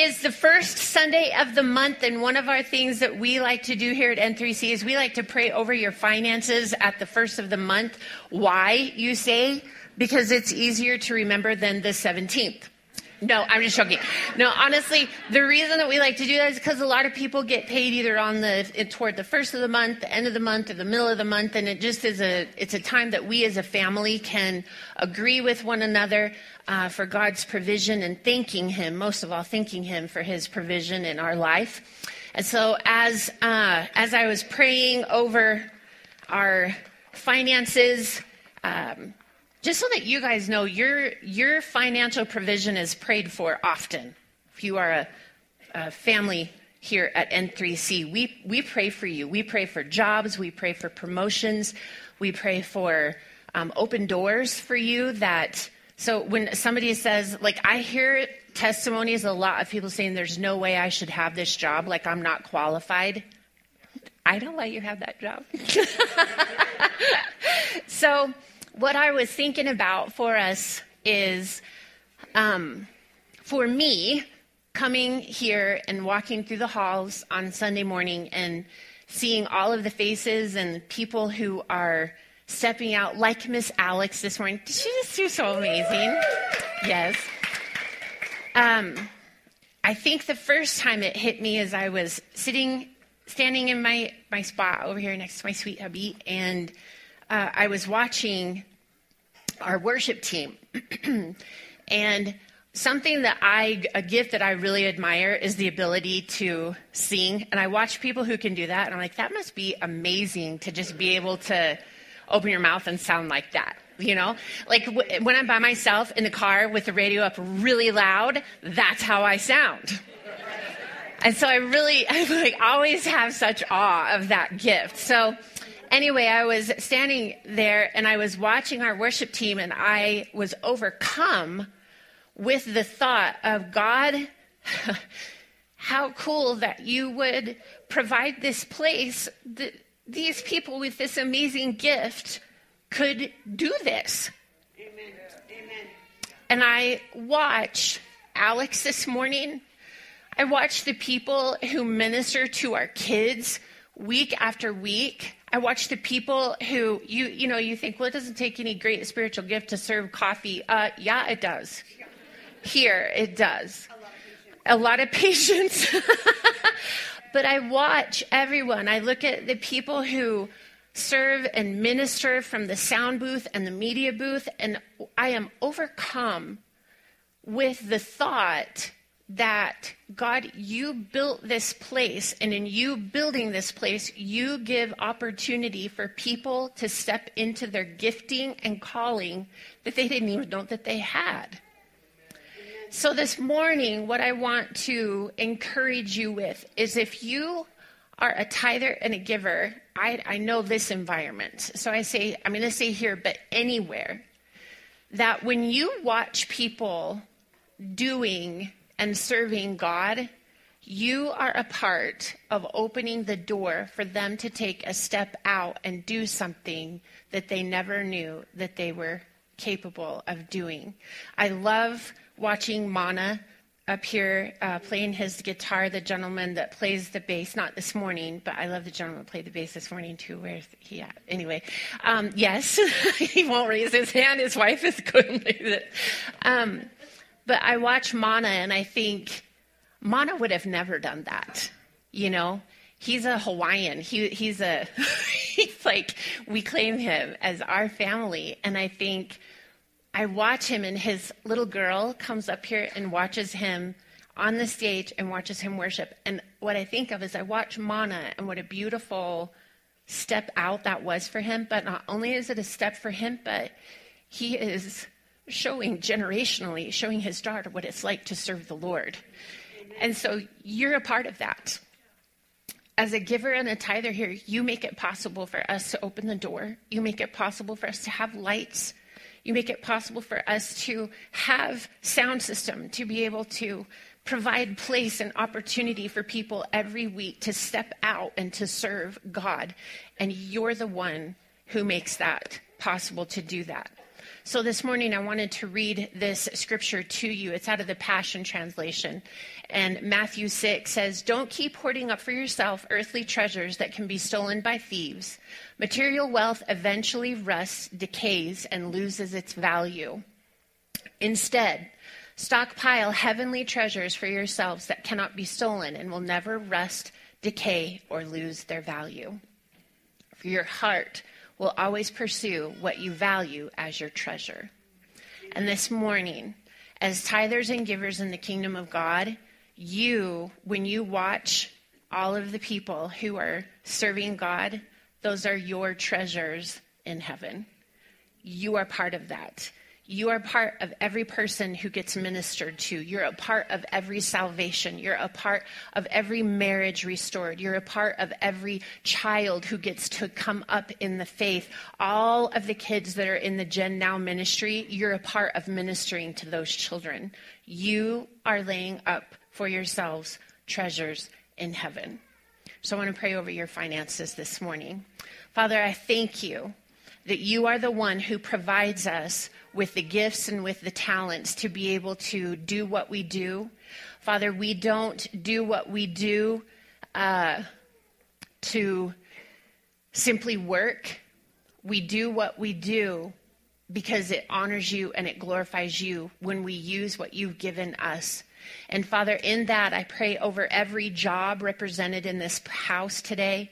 is the first Sunday of the month, and one of our things that we like to do here at N3C is we like to pray over your finances at the first of the month. Why, you say? Because it's easier to remember than the 17th. No, I'm just joking. No, honestly, the reason that we like to do that is because a lot of people get paid either on the toward the first of the month, the end of the month, or the middle of the month, and it just is a it's a time that we as a family can agree with one another uh, for God's provision and thanking Him, most of all, thanking Him for His provision in our life. And so, as uh, as I was praying over our finances. Um, just so that you guys know, your, your financial provision is prayed for often. If you are a, a family here at N3C, we, we pray for you. We pray for jobs, we pray for promotions, we pray for um, open doors for you that. So when somebody says, like, I hear testimonies a lot of people saying, there's no way I should have this job, like I'm not qualified. I don't let you have that job. so, what I was thinking about for us is um, for me, coming here and walking through the halls on Sunday morning and seeing all of the faces and people who are stepping out, like Miss Alex this morning. She just do so amazing? Yes. Um, I think the first time it hit me as I was sitting, standing in my, my spot over here next to my sweet hubby, and uh, I was watching our worship team. and something that I, a gift that I really admire is the ability to sing. And I watch people who can do that, and I'm like, that must be amazing to just be able to open your mouth and sound like that. You know, like w- when I'm by myself in the car with the radio up really loud, that's how I sound. And so I really, I like always have such awe of that gift. So anyway, I was standing there and I was watching our worship team, and I was overcome with the thought of God, how cool that you would provide this place that these people with this amazing gift could do this. Amen. Amen. And I watch Alex this morning. I watch the people who minister to our kids week after week. I watch the people who you you know you think well it doesn't take any great spiritual gift to serve coffee. Uh, yeah, it does. Here it does. A lot of patience. but I watch everyone. I look at the people who serve and minister from the sound booth and the media booth, and I am overcome with the thought that God, you built this place, and in you building this place, you give opportunity for people to step into their gifting and calling that they didn't even know that they had. So, this morning, what I want to encourage you with is if you are a tither and a giver, I, I know this environment. So, I say, I'm going to say here, but anywhere, that when you watch people doing and serving God, you are a part of opening the door for them to take a step out and do something that they never knew that they were capable of doing. I love watching Mana up here uh, playing his guitar, the gentleman that plays the bass, not this morning, but I love the gentleman that played the bass this morning too. Where's he at? Anyway, um, yes, he won't raise his hand. His wife is couldn't raise it. Um, but I watch Mana and I think Mana would have never done that. You know, he's a Hawaiian. He, he's a, he's like, we claim him as our family. And I think I watch him and his little girl comes up here and watches him on the stage and watches him worship. And what I think of is I watch Mana and what a beautiful step out that was for him. But not only is it a step for him, but he is showing generationally, showing his daughter what it's like to serve the Lord. And so you're a part of that. As a giver and a tither here, you make it possible for us to open the door. You make it possible for us to have lights. You make it possible for us to have sound system, to be able to provide place and opportunity for people every week to step out and to serve God. And you're the one who makes that possible to do that. So this morning I wanted to read this scripture to you. It's out of the Passion Translation. And Matthew 6 says, Don't keep hoarding up for yourself earthly treasures that can be stolen by thieves. Material wealth eventually rusts, decays, and loses its value. Instead, stockpile heavenly treasures for yourselves that cannot be stolen and will never rust, decay, or lose their value. For your heart will always pursue what you value as your treasure. And this morning, as tithers and givers in the kingdom of God, you, when you watch all of the people who are serving God, those are your treasures in heaven. You are part of that. You are part of every person who gets ministered to. You're a part of every salvation. You're a part of every marriage restored. You're a part of every child who gets to come up in the faith. All of the kids that are in the Gen Now ministry, you're a part of ministering to those children. You are laying up for yourselves treasures in heaven. So I want to pray over your finances this morning. Father, I thank you that you are the one who provides us with the gifts and with the talents to be able to do what we do. Father, we don't do what we do uh, to simply work. We do what we do because it honors you and it glorifies you when we use what you've given us. And Father, in that, I pray over every job represented in this house today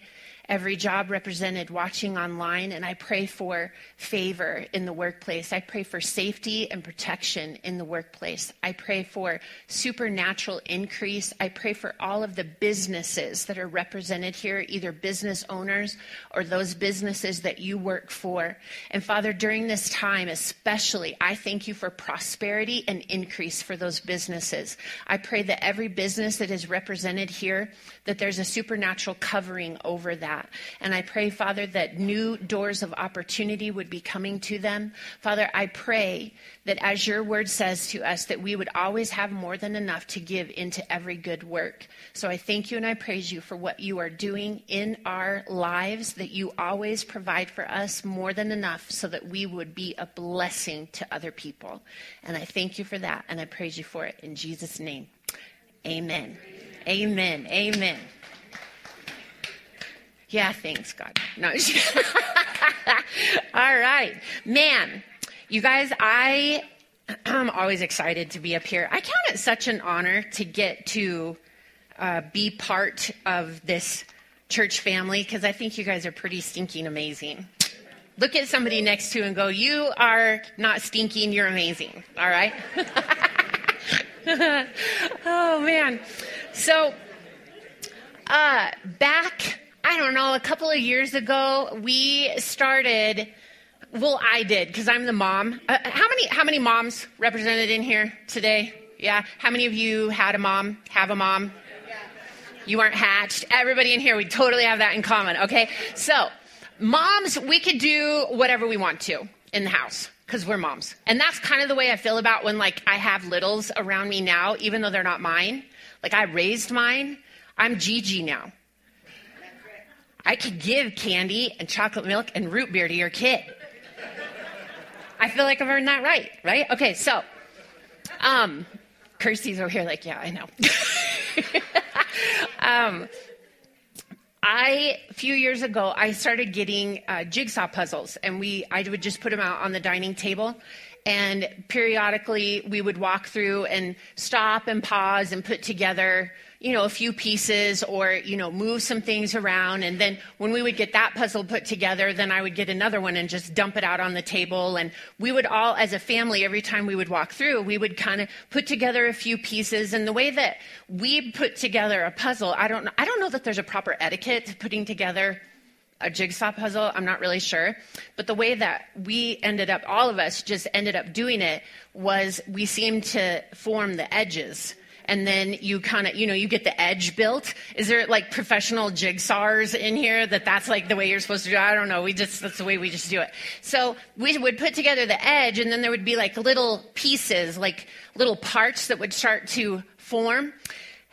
every job represented watching online, and I pray for favor in the workplace. I pray for safety and protection in the workplace. I pray for supernatural increase. I pray for all of the businesses that are represented here, either business owners or those businesses that you work for. And Father, during this time, especially, I thank you for prosperity and increase for those businesses. I pray that every business that is represented here, that there's a supernatural covering over that that. And I pray, Father, that new doors of opportunity would be coming to them. Father, I pray that as your word says to us, that we would always have more than enough to give into every good work. So I thank you and I praise you for what you are doing in our lives, that you always provide for us more than enough so that we would be a blessing to other people. And I thank you for that and I praise you for it in Jesus' name. Amen. Amen. Amen. Yeah, thanks, God. No. All right. Man, you guys, I am always excited to be up here. I count it such an honor to get to uh, be part of this church family because I think you guys are pretty stinking amazing. Look at somebody next to you and go, You are not stinking, you're amazing. All right? oh, man. So, uh, back I don't know, a couple of years ago, we started. Well, I did because I'm the mom. Uh, how many how many moms represented in here today? Yeah. How many of you had a mom? Have a mom? You weren't hatched. Everybody in here, we totally have that in common. Okay. So, moms, we could do whatever we want to in the house because we're moms, and that's kind of the way I feel about when like I have littles around me now, even though they're not mine. Like I raised mine. I'm Gigi now. I could give candy and chocolate milk and root beer to your kid. I feel like I've earned that right, right? Okay, so, um, Kirsty's over here like, yeah, I know. um, I a few years ago I started getting uh, jigsaw puzzles, and we I would just put them out on the dining table, and periodically we would walk through and stop and pause and put together you know, a few pieces or, you know, move some things around. And then when we would get that puzzle put together, then I would get another one and just dump it out on the table. And we would all, as a family, every time we would walk through, we would kind of put together a few pieces. And the way that we put together a puzzle, I don't know, I don't know that there's a proper etiquette to putting together a jigsaw puzzle. I'm not really sure. But the way that we ended up, all of us just ended up doing it was we seemed to form the edges and then you kind of, you know, you get the edge built. Is there like professional jigsaws in here that that's like the way you're supposed to do it? I don't know. We just, that's the way we just do it. So we would put together the edge and then there would be like little pieces, like little parts that would start to form.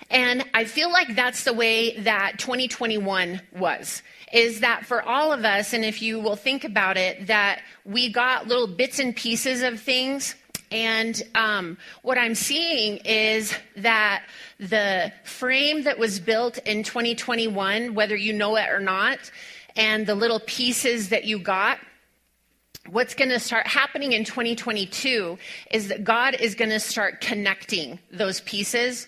And I feel like that's the way that 2021 was. Is that for all of us, and if you will think about it, that we got little bits and pieces of things And um, what I'm seeing is that the frame that was built in 2021, whether you know it or not, and the little pieces that you got, what's going to start happening in 2022 is that God is going to start connecting those pieces.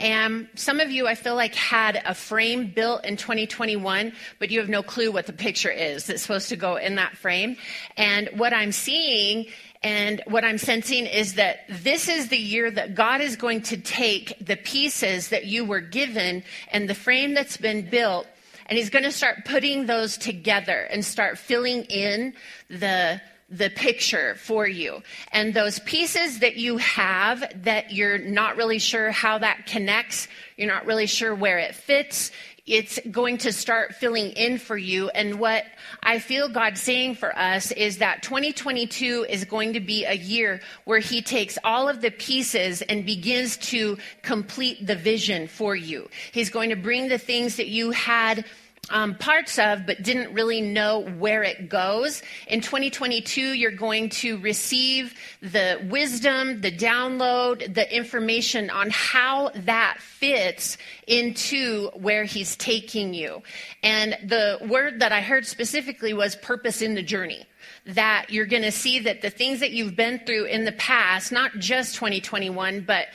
And some of you, I feel like, had a frame built in 2021, but you have no clue what the picture is that's supposed to go in that frame. And what I'm seeing and what I'm sensing is that this is the year that God is going to take the pieces that you were given and the frame that's been built and he's going to start putting those together and start filling in the the picture for you. And those pieces that you have that you're not really sure how that connects, you're not really sure where it fits, it's going to start filling in for you. And what I feel God saying for us is that 2022 is going to be a year where He takes all of the pieces and begins to complete the vision for you. He's going to bring the things that you had um, parts of, but didn't really know where it goes. In 2022, you're going to receive the wisdom, the download, the information on how that fits into where he's taking you. And the word that I heard specifically was purpose in the journey that you're going to see that the things that you've been through in the past, not just 2021, but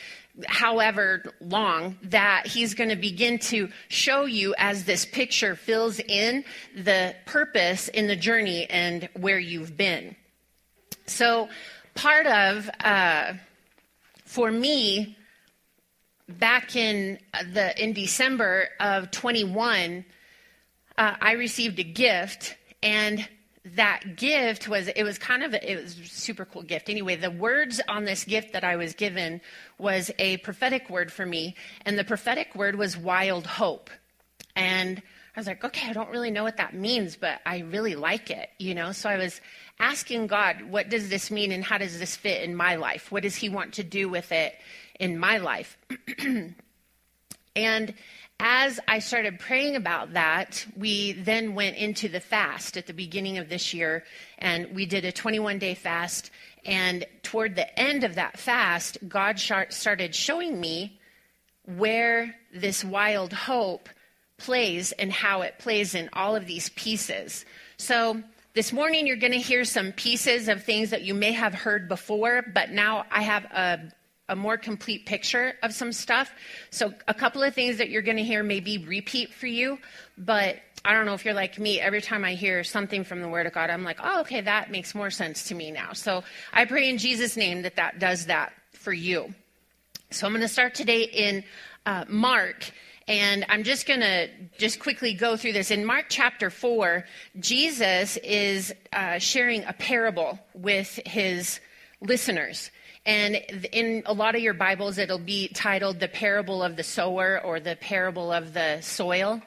however long that he's going to begin to show you as this picture fills in the purpose in the journey and where you've been. So, part of, uh, for me, back in the in December of 21, uh, I received a gift, and that gift was it was kind of a, it was super cool gift. Anyway the words on this gift that i was given was a prophetic word for me and the prophetic word was wild hope. And i was like okay i don't really know what that means but i really like it you know? So i was asking god what does this mean and how does this fit in my life? What does he want to do with it in my life? And as I started praying about that, we then went into the fast at the beginning of this year, and we did a 21 day fast. And toward the end of that fast, God started showing me where this wild hope plays and how it plays in all of these pieces. So, this morning, you're going to hear some pieces of things that you may have heard before, but now I have a a more complete picture of some stuff. So, a couple of things that you're going to hear may be repeat for you, but I don't know if you're like me. Every time I hear something from the Word of God, I'm like, oh, okay, that makes more sense to me now. So, I pray in Jesus' name that that does that for you. So, I'm going to start today in uh, Mark. And I'm just going to just quickly go through this. In Mark chapter 4, Jesus is uh, sharing a parable with his listeners. And in a lot of your Bibles, it'll be titled The Parable of the Sower or The Parable of the Soil.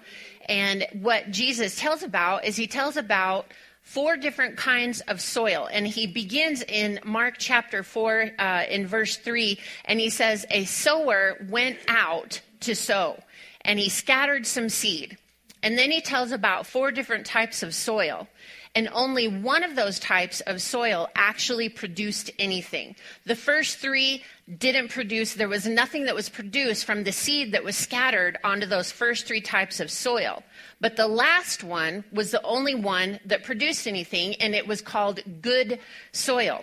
And what Jesus tells about is he tells about four different kinds of soil. And he begins in Mark chapter 4, uh, in verse 3, and he says, A sower went out to sow, and he scattered some seed. And then he tells about four different types of soil and only one of those types of soil actually produced anything. The first three didn't produce, there was nothing that was produced from the seed that was scattered onto those first three types of soil. But the last one was the only one that produced anything, and it was called good soil.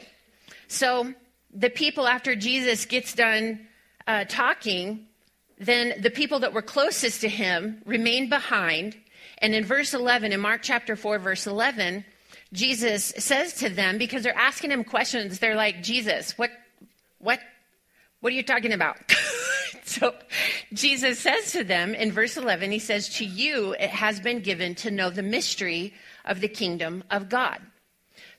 So the people, after Jesus gets done uh, talking, then the people that were closest to him remained behind and in verse 11, in Mark chapter 4, verse 11, Jesus says to them, because they're asking him questions, they're like, Jesus, what, what, what are you talking about? so Jesus says to them in verse 11, he says, To you it has been given to know the mystery of the kingdom of God.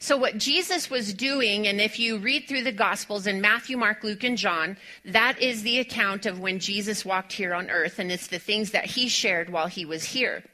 So, what Jesus was doing, and if you read through the Gospels in Matthew, Mark, Luke, and John, that is the account of when Jesus walked here on earth, and it's the things that he shared while he was here.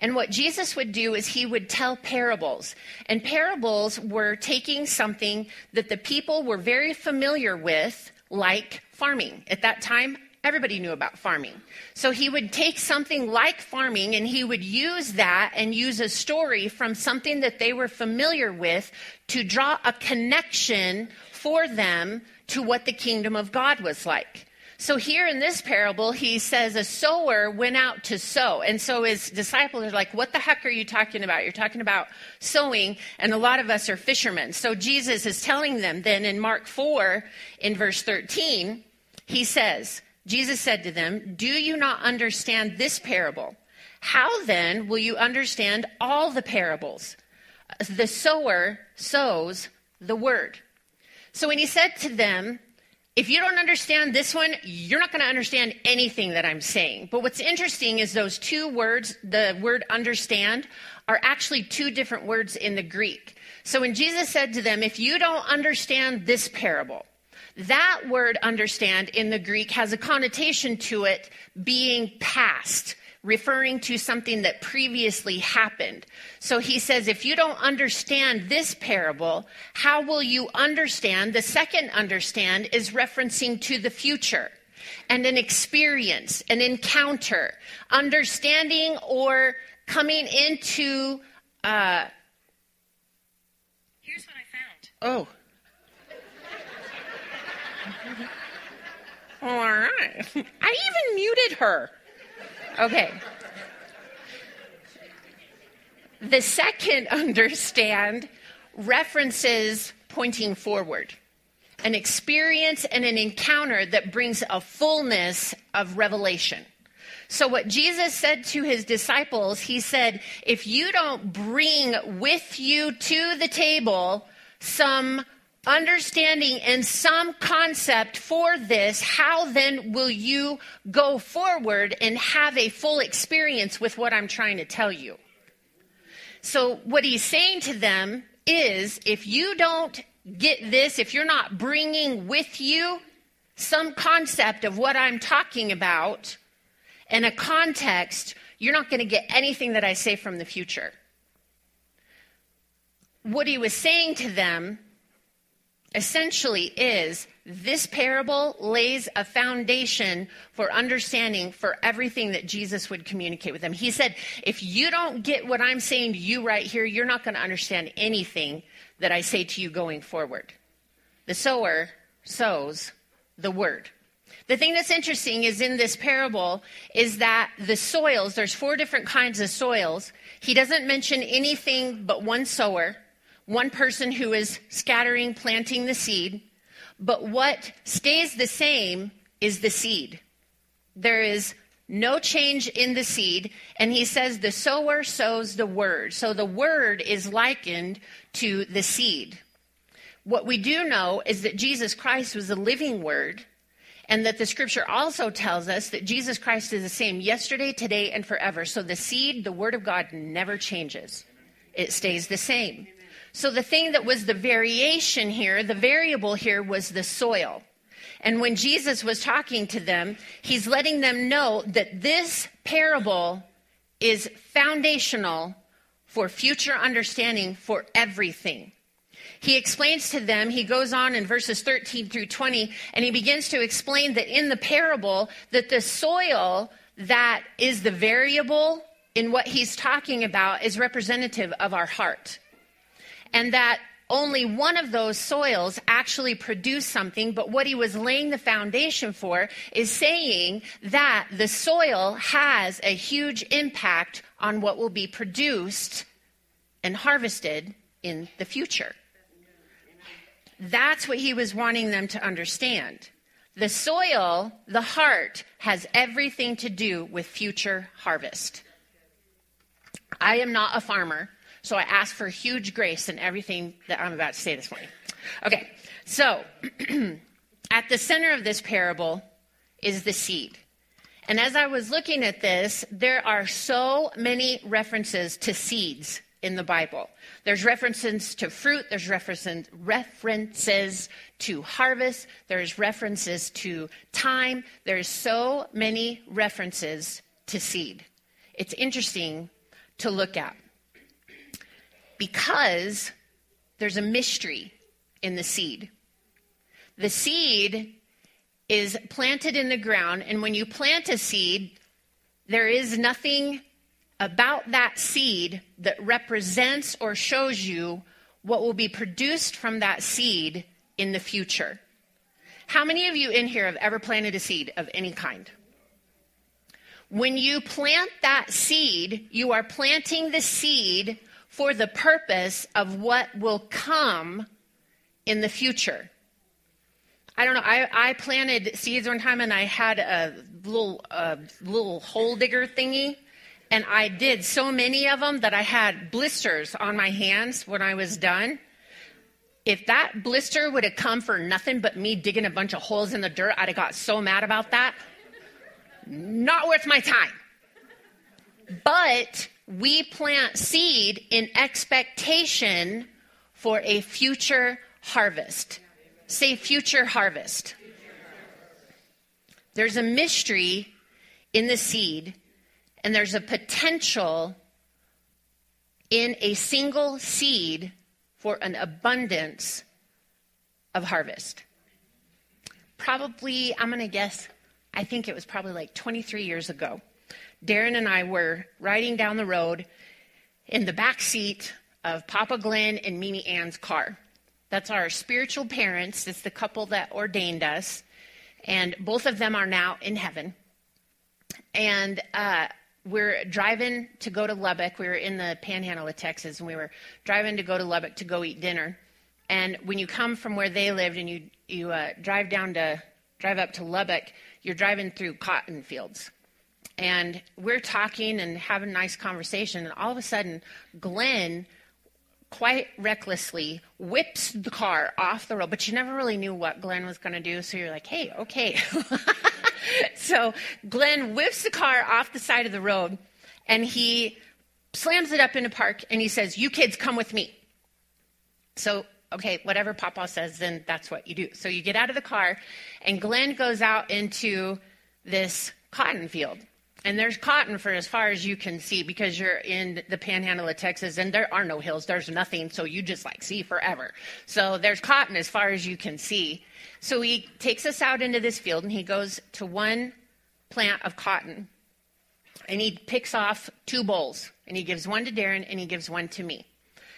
And what Jesus would do is he would tell parables. And parables were taking something that the people were very familiar with, like farming. At that time, everybody knew about farming. So he would take something like farming and he would use that and use a story from something that they were familiar with to draw a connection for them to what the kingdom of God was like. So here in this parable, he says a sower went out to sow. And so his disciples are like, what the heck are you talking about? You're talking about sowing. And a lot of us are fishermen. So Jesus is telling them then in Mark 4 in verse 13, he says, Jesus said to them, do you not understand this parable? How then will you understand all the parables? The sower sows the word. So when he said to them, if you don't understand this one, you're not going to understand anything that I'm saying. But what's interesting is those two words, the word understand, are actually two different words in the Greek. So when Jesus said to them, if you don't understand this parable, that word understand in the Greek has a connotation to it being past referring to something that previously happened. So he says, if you don't understand this parable, how will you understand? The second understand is referencing to the future and an experience, an encounter, understanding or coming into. Uh, Here's what I found. oh. All right. I even muted her. Okay. The second understand references pointing forward, an experience and an encounter that brings a fullness of revelation. So, what Jesus said to his disciples, he said, if you don't bring with you to the table some understanding and some concept for this, how then will you go forward and have a full experience with what I'm trying to tell you? So, what he's saying to them is if you don't get this, if you're not bringing with you some concept of what I'm talking about and a context, you're not going to get anything that I say from the future. What he was saying to them essentially is this parable lays a foundation for understanding for everything that Jesus would communicate with them. He said, if you don't get what I'm saying to you right here, you're not going to understand anything that I say to you going forward. The sower sows the word. The thing that's interesting is in this parable is that the soils, there's four different kinds of soils. He doesn't mention anything but one sower one person who is scattering, planting the seed, but what stays the same is the seed. There is no change in the seed, and he says the sower sows the word. So the word is likened to the seed. What we do know is that Jesus Christ was a living word, and that the scripture also tells us that Jesus Christ is the same yesterday, today, and forever. So the seed, the word of God, never changes, it stays the same. So the thing that was the variation here, the variable here was the soil. And when Jesus was talking to them, he's letting them know that this parable is foundational for future understanding for everything. He explains to them, he goes on in verses 13 through 20, and he begins to explain that in the parable, that the soil that is the variable in what he's talking about is representative of our heart and that only one of those soils actually produced something, but what he was laying the foundation for is saying that the soil has a huge impact on what will be produced and harvested in the future. That's what he was wanting them to understand. The soil, the heart, has everything to do with future harvest. I am not a farmer. So I ask for huge grace in everything that I'm about to say this morning. Okay, so at the center of this parable is the seed. And as I was looking at this, there are so many references to seeds in the Bible. There's references to fruit, there's references to harvest, there's references to time. There's so many references to seed. It's interesting to look at because there's a mystery in the seed. The seed is planted in the ground, and when you plant a seed, there is nothing about that seed that represents or shows you what will be produced from that seed in the future. How many of you in here have ever planted a seed of any kind? When you plant that seed, you are planting the seed for the purpose of what will come in the future. I don't know. I, I planted seeds one time and I had a little, uh, little hole digger thingy. And I did so many of them that I had blisters on my hands when I was done. If that blister would have come for nothing but me digging a bunch of holes in the dirt, I'd have got so mad about that. Not worth my time. But we plant seed in expectation for a future harvest. Say future harvest. There's a mystery in the seed, and there's a potential in a single seed for an abundance of harvest. Probably, I'm going to guess, I think it was probably like 23 years ago. Darren and I were riding down the road in the back seat of Papa Glenn and Mimi Ann's car. That's our spiritual parents. It's the couple that ordained us. And both of them are now in heaven. And uh, we're driving to go to Lubbock. We were in the panhandle of Texas, and we were driving to go to Lubbock to go eat dinner. And when you come from where they lived and you, you uh, drive down to, drive up to Lubbock, you're driving through cotton fields. And we're talking and having a nice conversation. And all of a sudden, Glenn quite recklessly whips the car off the road, but you never really knew what Glenn was going to do. So you're like, hey, okay. so Glenn whips the car off the side of the road and he slams it up in a park and he says, You kids come with me. So, okay, whatever Papa says, then that's what you do. So you get out of the car and Glenn goes out into this cotton field. And there's cotton for as far as you can see because you're in the panhandle of Texas and there are no hills. There's nothing. So you just like see forever. So there's cotton as far as you can see. So he takes us out into this field and he goes to one plant of cotton and he picks off two bolls and he gives one to Darren and he gives one to me.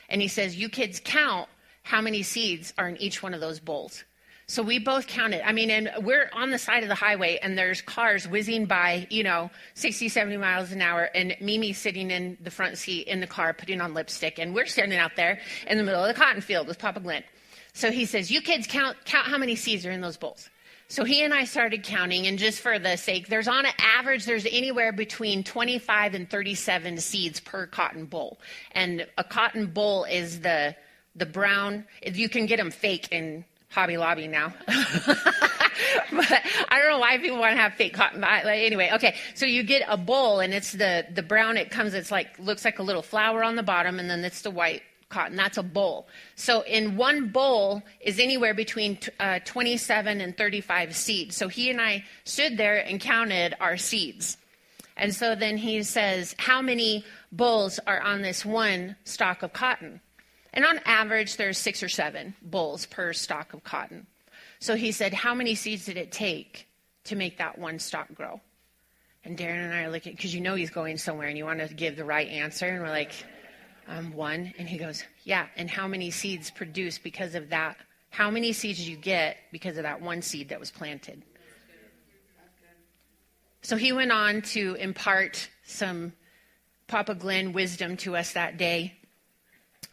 And he says, You kids count how many seeds are in each one of those bolls. So we both counted. I mean, and we're on the side of the highway and there's cars whizzing by, you know, 60, 70 miles an hour and Mimi sitting in the front seat in the car putting on lipstick and we're standing out there in the middle of the cotton field with Papa Glenn. So he says, you kids count, count how many seeds are in those bolls. So he and I started counting, and just for the sake, there's on an average, there's anywhere between 25 and 37 seeds per cotton boll. And a cotton boll is the the brown. You can get them fake in Hobby Lobby now. but I don't know why people want to have fake cotton. Anyway, okay. So you get a boll, and it's the the brown. It comes. It's like looks like a little flower on the bottom, and then it's the white cotton. That's a boll. So in one boll is anywhere between uh, 27 and 35 seeds. So he and I stood there and counted our seeds. And so then he says, How many bolls are on this one stalk of cotton? And on average, there's six or seven bolls per stalk of cotton. So he said, How many seeds did it take to make that one stalk grow? And Darren and I are looking, because you know he's going somewhere and you want to give the right answer. And we're like, um, One. And he goes, Yeah. And how many seeds produced because of that? How many seeds did you get because of that one seed that was planted? So he went on to impart some Papa Glenn wisdom to us that day.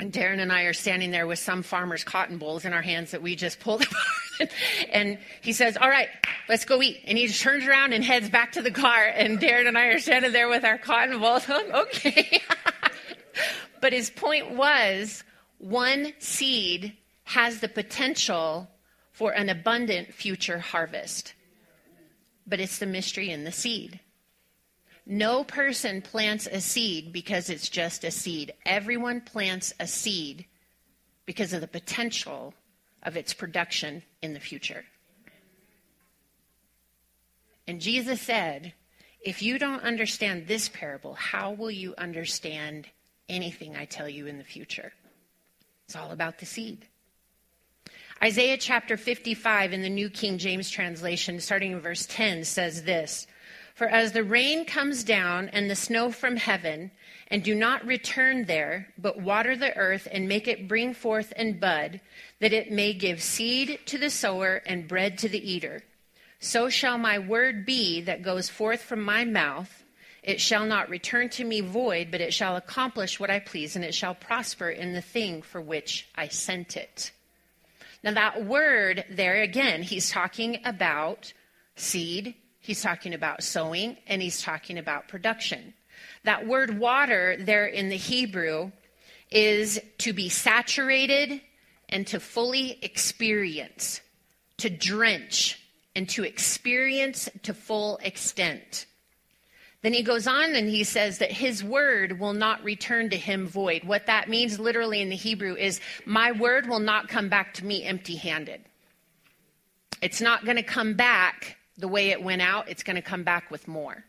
And Darren and I are standing there with some farmer's cotton bolls in our hands that we just pulled apart. and he says, All right, let's go eat. And he just turns around and heads back to the car. And Darren and I are standing there with our cotton bolls. okay. but his point was one seed has the potential for an abundant future harvest. But it's the mystery in the seed. No person plants a seed because it's just a seed. Everyone plants a seed because of the potential of its production in the future. And Jesus said, If you don't understand this parable, how will you understand anything I tell you in the future? It's all about the seed. Isaiah chapter 55 in the New King James translation, starting in verse 10, says this For as the rain comes down and the snow from heaven, and do not return there, but water the earth and make it bring forth and bud, that it may give seed to the sower and bread to the eater, so shall my word be that goes forth from my mouth. It shall not return to me void, but it shall accomplish what I please, and it shall prosper in the thing for which I sent it. Now, that word there, again, he's talking about seed, He's talking about sowing and he's talking about production. That word water there in the Hebrew is to be saturated and to fully experience, to drench and to experience to full extent. Then he goes on and he says that his word will not return to him void. What that means literally in the Hebrew is, my word will not come back to me empty handed. It's not going to come back the way it went out, it's going to come back with more.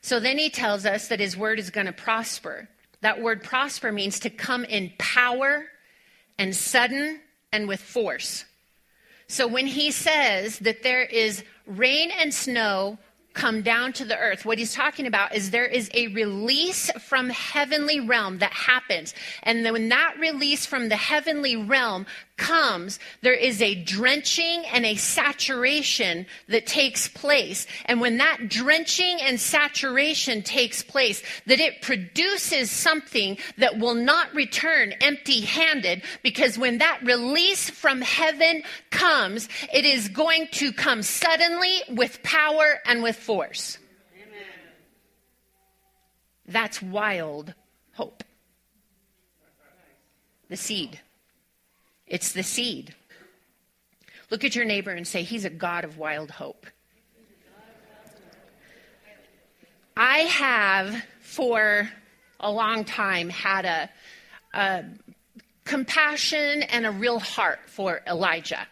So then he tells us that his word is going to prosper. That word prosper means to come in power and sudden and with force. So when he says that there is rain and snow come down to the earth. What he's talking about is there is a release from heavenly realm that happens. And then when that release from the heavenly realm comes, there is a drenching and a saturation that takes place. And when that drenching and saturation takes place, that it produces something that will not return empty handed because when that release from heaven comes, it is going to come suddenly with power and with force. Amen. That's wild hope. The seed. It's the seed. Look at your neighbor and say, He's a God of wild hope. I have, for a long time, had a, a compassion and a real heart for Elijah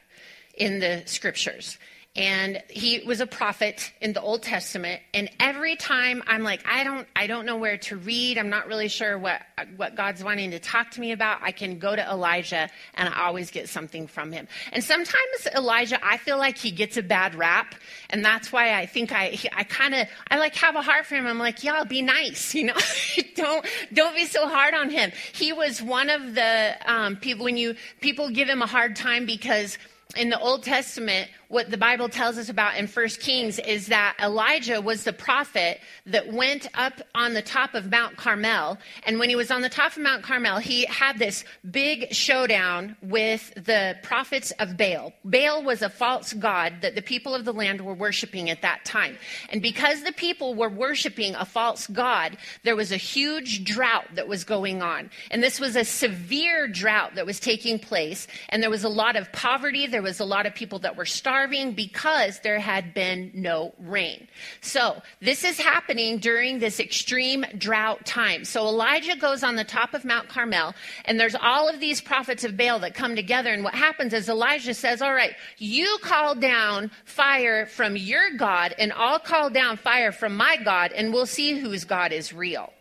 in the scriptures and he was a prophet in the old testament. And every time i'm like i don't i don't know where to read. I'm not really sure what what god's wanting to talk to me about. I can go to elijah and i always get something from him. And sometimes elijah i feel like he gets a bad rap. And that's why i think i i kind of i like have a heart for him. I'm like yeah be nice you know? Don't don't be so hard on him. He was one of the um, people when you people give him a hard time because in the Old Testament, what the Bible tells us about in First Kings is that Elijah was the prophet that went up on the top of Mount Carmel. And when he was on the top of Mount Carmel, he had this big showdown with the prophets of Baal. Baal was a false god that the people of the land were worshiping at that time. And because the people were worshiping a false god, there was a huge drought that was going on. And this was a severe drought that was taking place. And there was a lot of poverty. There was a lot of people that were starving because there had been no rain. So this is happening during this extreme drought time. So Elijah goes on the top of Mount Carmel, and there's all of these prophets of Baal that come together. And what happens is Elijah says, All right, you call down fire from your God, and I'll call down fire from my God, and we'll see whose God is real.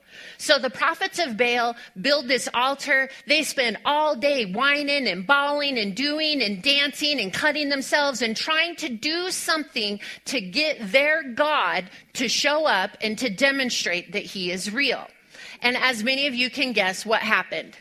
So the prophets of Baal build this altar. They spend all day whining and bawling and doing and dancing and cutting themselves and trying to do something to get their God to show up and to demonstrate that he is real. And as many of you can guess, what happened?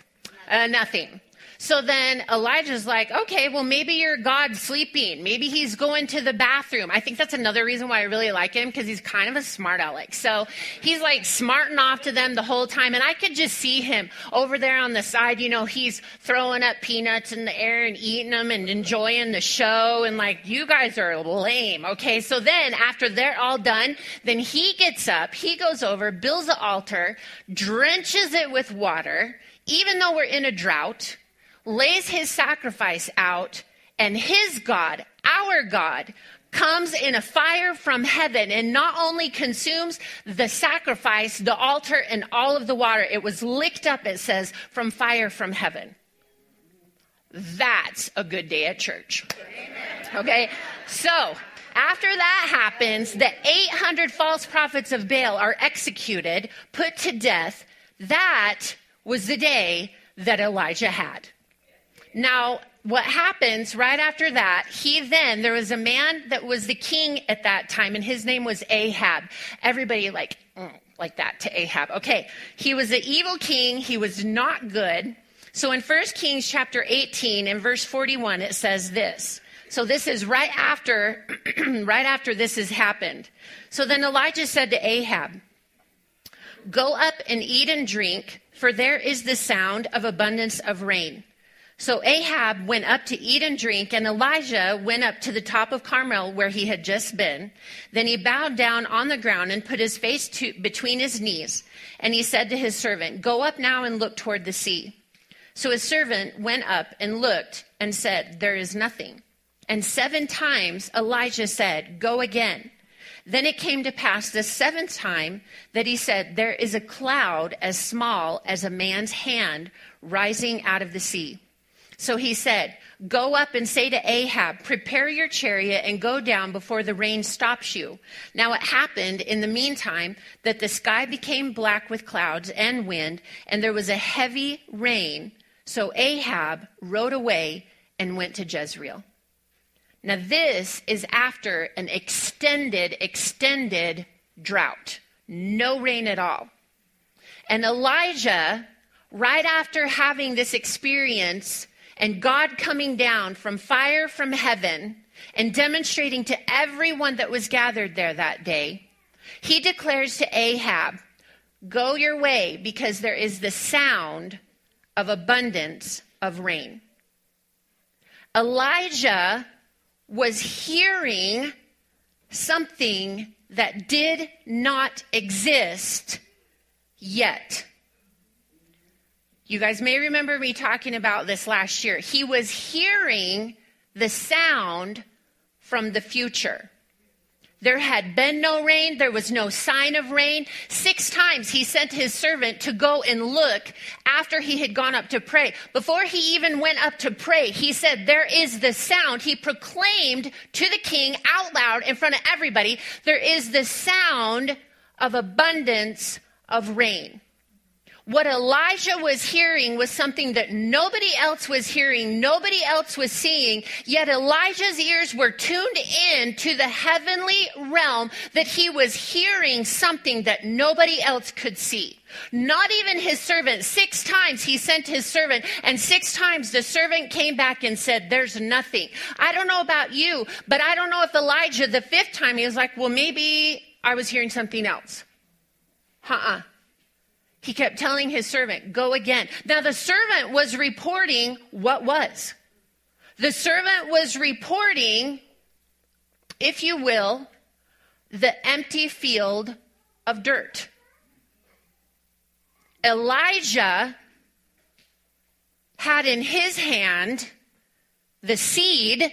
Uh, nothing. So then Elijah's like, okay, well, maybe your God's sleeping. Maybe he's going to the bathroom. I think that's another reason why I really like him because he's kind of a smart aleck. So he's like smarting off to them the whole time. And I could just see him over there on the side. You know, he's throwing up peanuts in the air and eating them and enjoying the show. And like, you guys are lame. Okay. So then after they're all done, then he gets up, he goes over, builds the altar, drenches it with water, even though we're in a drought lays his sacrifice out, and his God, our God, comes in a fire from heaven and not only consumes the sacrifice, the altar, and all of the water, it was licked up, it says, from fire from heaven. That's a good day at church. Okay? So, after that happens, the 800 false prophets of Baal are executed, put to death. That was the day that Elijah had. Now, what happens right after that, he then, there was a man that was the king at that time, and his name was Ahab. Everybody like, mm, like that to Ahab. Okay, he was an evil king. He was not good. So in 1 Kings chapter 18 and verse 41, it says this. So this is right after, right after this has happened. So then Elijah said to Ahab, Go up and eat and drink, for there is the sound of abundance of rain. So Ahab went up to eat and drink, and Elijah went up to the top of Carmel where he had just been. Then he bowed down on the ground and put his face to, between his knees. And he said to his servant, Go up now and look toward the sea. So his servant went up and looked and said, There is nothing. And seven times Elijah said, Go again. Then it came to pass the seventh time that he said, There is a cloud as small as a man's hand rising out of the sea. So he said, Go up and say to Ahab, Prepare your chariot and go down before the rain stops you. Now it happened in the meantime that the sky became black with clouds and wind, and there was a heavy rain. So Ahab rode away and went to Jezreel. Now, this is after an extended, extended drought. No rain at all. And Elijah, right after having this experience, and God coming down from fire from heaven and demonstrating to everyone that was gathered there that day, he declares to Ahab, Go your way because there is the sound of abundance of rain. Elijah was hearing something that did not exist yet. You guys may remember me talking about this last year. He was hearing the sound from the future. There had been no rain. There was no sign of rain. Six times he sent his servant to go and look after he had gone up to pray. Before he even went up to pray, he said, There is the sound. He proclaimed to the king out loud in front of everybody, There is the sound of abundance of rain. What Elijah was hearing was something that nobody else was hearing, nobody else was seeing, yet Elijah's ears were tuned in to the heavenly realm that he was hearing something that nobody else could see. Not even his servant. Six times he sent his servant, and six times the servant came back and said, There's nothing. I don't know about you, but I don't know if Elijah, the fifth time, he was like, Well, maybe I was hearing something else. Uh uh-uh. uh he kept telling his servant, Go again. Now, the servant was reporting what was. The servant was reporting, if you will, the empty field of dirt. Elijah had in his hand the seed,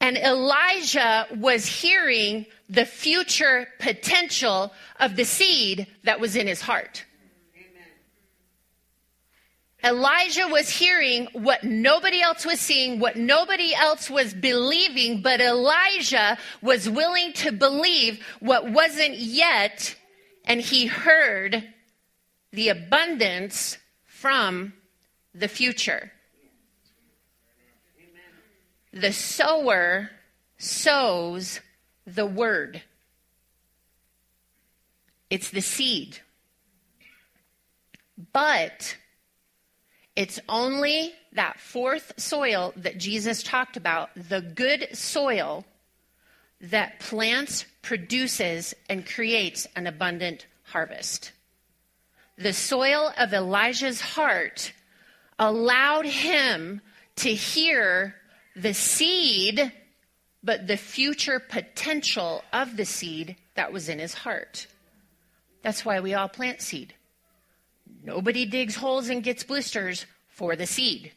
and Elijah was hearing the future potential of the seed that was in his heart. Elijah was hearing what nobody else was seeing, what nobody else was believing, but Elijah was willing to believe what wasn't yet, and he heard the abundance from the future. The sower sows the word. It's the seed. But it's only that fourth soil that Jesus talked about, the good soil that plants, produces, and creates an abundant harvest. The soil of Elijah's heart allowed him to hear the seed but the future potential of the seed that was in his heart. That's why we all plant seed. Nobody digs holes and gets blisters for the seed.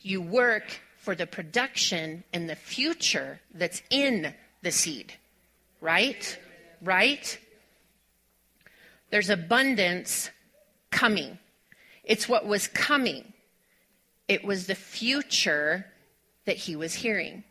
You work for the production and the future that's in the seed. Right? Right? There's abundance coming. It's what was coming. It was the future that he was hearing.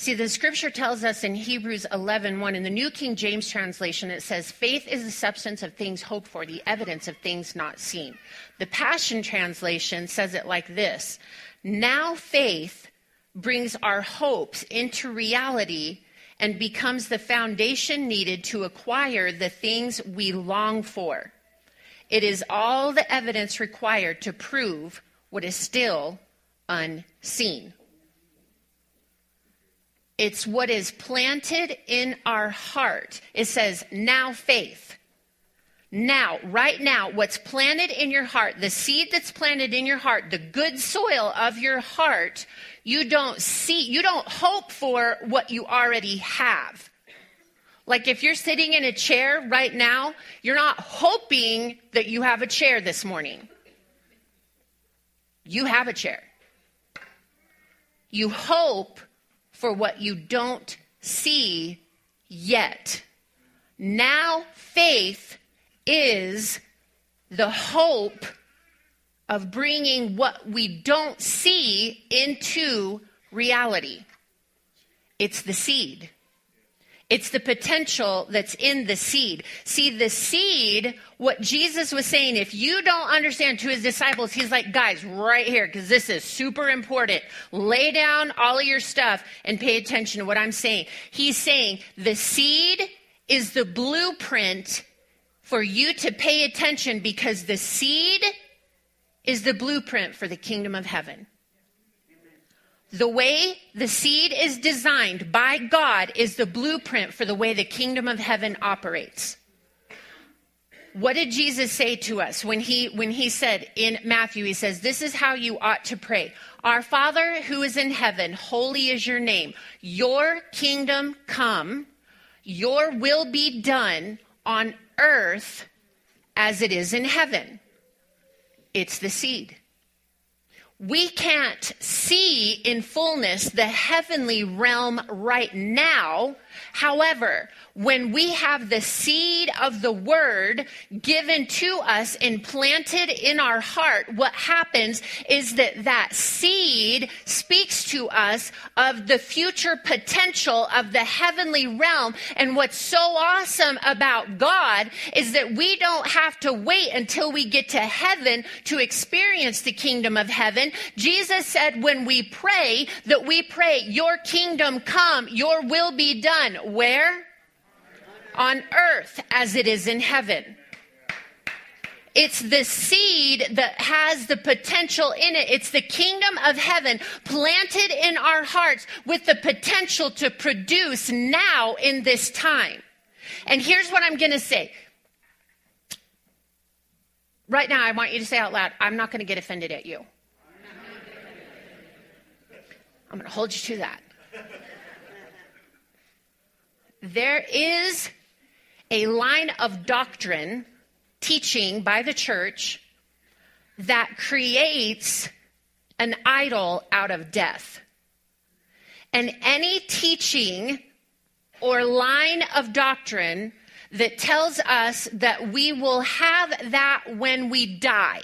See, the scripture tells us in Hebrews 11 1, in the New King James translation, it says, Faith is the substance of things hoped for, the evidence of things not seen. The Passion translation says it like this Now faith brings our hopes into reality and becomes the foundation needed to acquire the things we long for. It is all the evidence required to prove what is still unseen. It's what is planted in our heart. It says, now faith. Now, right now, what's planted in your heart, the seed that's planted in your heart, the good soil of your heart, you don't see, you don't hope for what you already have. Like if you're sitting in a chair right now, you're not hoping that you have a chair this morning. You have a chair. You hope for what you don't see yet. Now, faith is the hope of bringing what we don't see into reality. It's the seed. It's the potential that's in the seed. See, the seed, what Jesus was saying, if you don't understand to his disciples, he's like, guys, right here, because this is super important. Lay down all of your stuff and pay attention to what I'm saying. He's saying the seed is the blueprint for you to pay attention because the seed is the blueprint for the kingdom of heaven. The way the seed is designed by God is the blueprint for the way the kingdom of heaven operates. What did Jesus say to us when he when he said in Matthew he says this is how you ought to pray. Our Father who is in heaven, holy is your name. Your kingdom come, your will be done on earth as it is in heaven. It's the seed we can't see in fullness the heavenly realm right now. However, when we have the seed of the word given to us and planted in our heart, what happens is that that seed speaks to us of the future potential of the heavenly realm. And what's so awesome about God is that we don't have to wait until we get to heaven to experience the kingdom of heaven. Jesus said when we pray that we pray, your kingdom come, your will be done. Where? on earth as it is in heaven. It's the seed that has the potential in it. It's the kingdom of heaven planted in our hearts with the potential to produce now in this time. And here's what I'm going to say. Right now, I want you to say out loud, I'm not going to get offended at you. I'm going to hold you to that. There is a line of doctrine, teaching by the church, that creates an idol out of death. And any teaching or line of doctrine that tells us that we will have that when we die.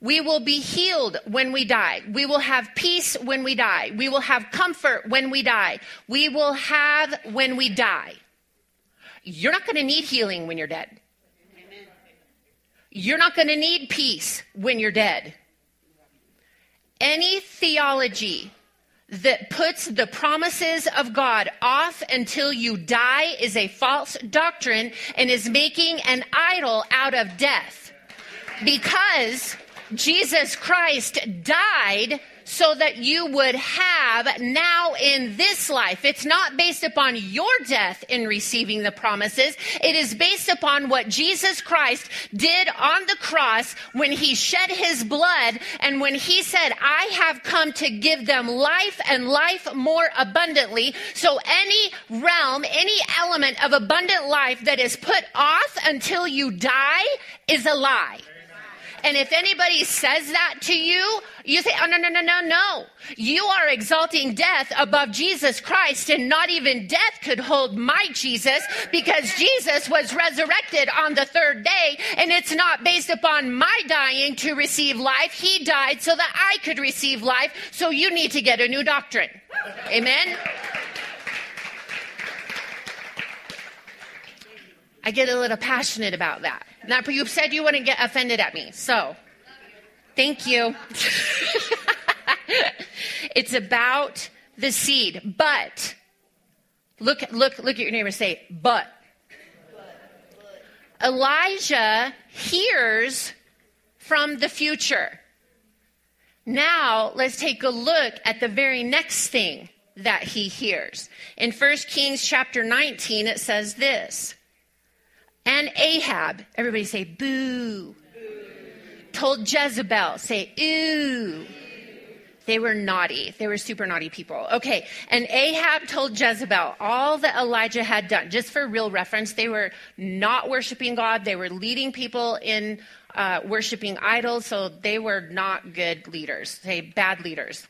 We will be healed when we die. We will have peace when we die. We will have comfort when we die. We will have when we die. You're not going to need healing when you're dead. You're not going to need peace when you're dead. Any theology that puts the promises of God off until you die is a false doctrine and is making an idol out of death. Because Jesus Christ died so that you would have now in this life. It's not based upon your death in receiving the promises. It is based upon what Jesus Christ did on the cross when he shed his blood and when he said, I have come to give them life and life more abundantly. So any realm, any element of abundant life that is put off until you die is a lie. And if anybody says that to you, you say, oh, no, no, no, no, no. You are exalting death above Jesus Christ, and not even death could hold my Jesus because Jesus was resurrected on the third day, and it's not based upon my dying to receive life. He died so that I could receive life, so you need to get a new doctrine. Amen? I get a little passionate about that. Now, you said you wouldn't get offended at me, so thank you. it's about the seed, but look, look, look at your neighbor. Say, but. Elijah hears from the future. Now, let's take a look at the very next thing that he hears. In 1 Kings chapter 19, it says this and Ahab, everybody say boo. boo. Told Jezebel, say ooh. They were naughty. They were super naughty people. Okay. And Ahab told Jezebel all that Elijah had done. Just for real reference, they were not worshiping God. They were leading people in uh, worshiping idols. So they were not good leaders. Say bad leaders.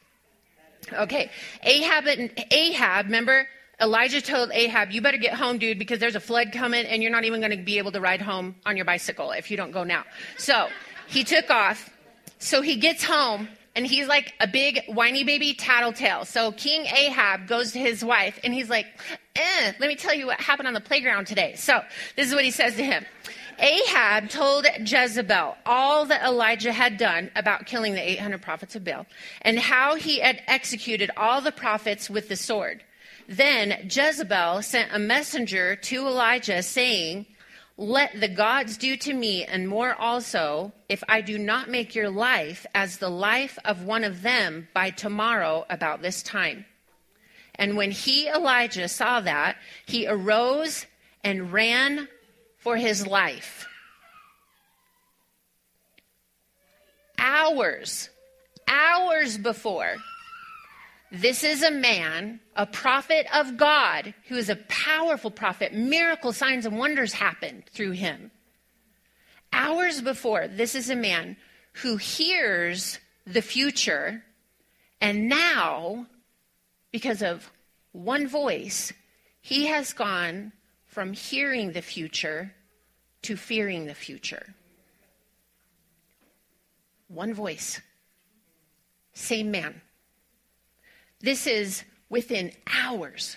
Okay. Ahab and Ahab, remember, Elijah told Ahab, You better get home, dude, because there's a flood coming and you're not even going to be able to ride home on your bicycle if you don't go now. So he took off. So he gets home and he's like a big whiny baby tattletale. So King Ahab goes to his wife and he's like, eh, Let me tell you what happened on the playground today. So this is what he says to him. Ahab told Jezebel all that Elijah had done about killing the 800 prophets of Baal and how he had executed all the prophets with the sword. Then Jezebel sent a messenger to Elijah, saying, Let the gods do to me and more also, if I do not make your life as the life of one of them by tomorrow about this time. And when he, Elijah, saw that, he arose and ran for his life. Hours, hours before this is a man, a prophet of God, who is a powerful prophet. Miracle signs and wonders happened through him. Hours before, this is a man who hears the future, and now, because of one voice, he has gone from hearing the future to fearing the future. One voice, same man. This is within hours.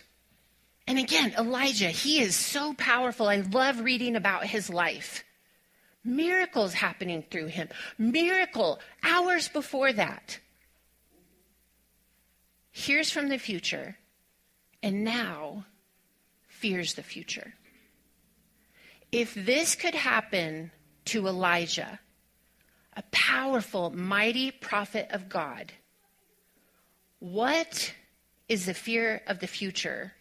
And again, Elijah, he is so powerful. I love reading about his life. Miracles happening through him. Miracle hours before that. Hears from the future, and now fears the future. If this could happen to Elijah, a powerful, mighty prophet of God, what is the fear of the future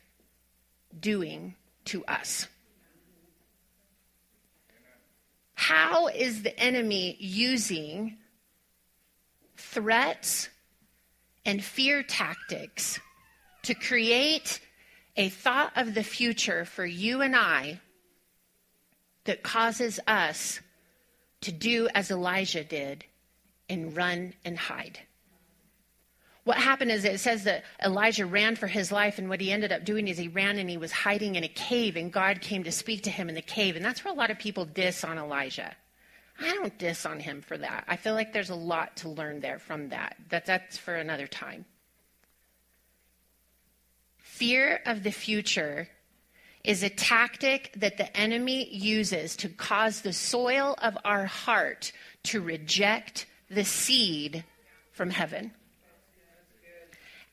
doing to us? How is the enemy using threats and fear tactics to create a thought of the future for you and I that causes us to do as Elijah did and run and hide? What happened is it says that Elijah ran for his life, and what he ended up doing is he ran and he was hiding in a cave, and God came to speak to him in the cave. And that's where a lot of people diss on Elijah. I don't diss on him for that. I feel like there's a lot to learn there from that. that that's for another time. Fear of the future is a tactic that the enemy uses to cause the soil of our heart to reject the seed from heaven.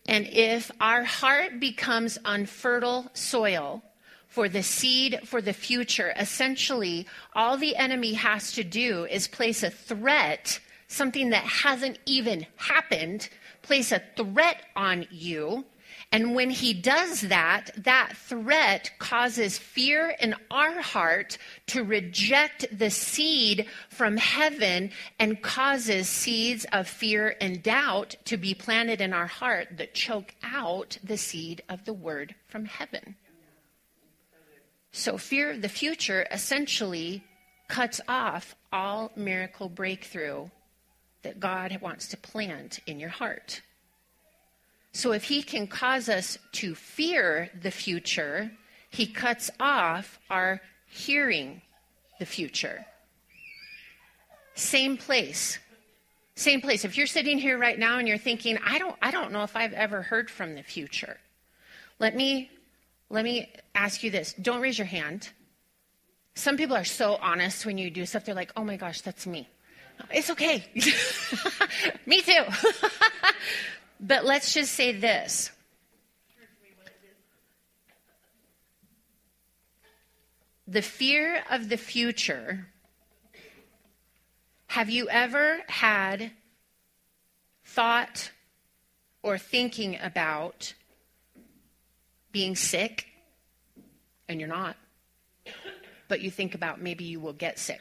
And if our heart becomes unfertile soil for the seed for the future, essentially all the enemy has to do is place a threat, something that hasn't even happened, place a threat on you and when he does that, that threat causes fear in our heart to reject the seed from heaven and causes seeds of fear and doubt to be planted in our heart that choke out the seed of the word from heaven. So, fear of the future essentially cuts off all miracle breakthrough that God wants to plant in your heart. So if he can cause us to fear the future, he cuts off our hearing the future. Same place. Same place. If you're sitting here right now and you're thinking, I don't I don't know if I've ever heard from the future. Let me let me ask you this. Don't raise your hand. Some people are so honest when you do stuff. They're like, "Oh my gosh, that's me." It's okay. me too. but let's just say this. The fear of the future have you ever had thought or thinking about being sick and you're not, but you think about maybe you will get sick?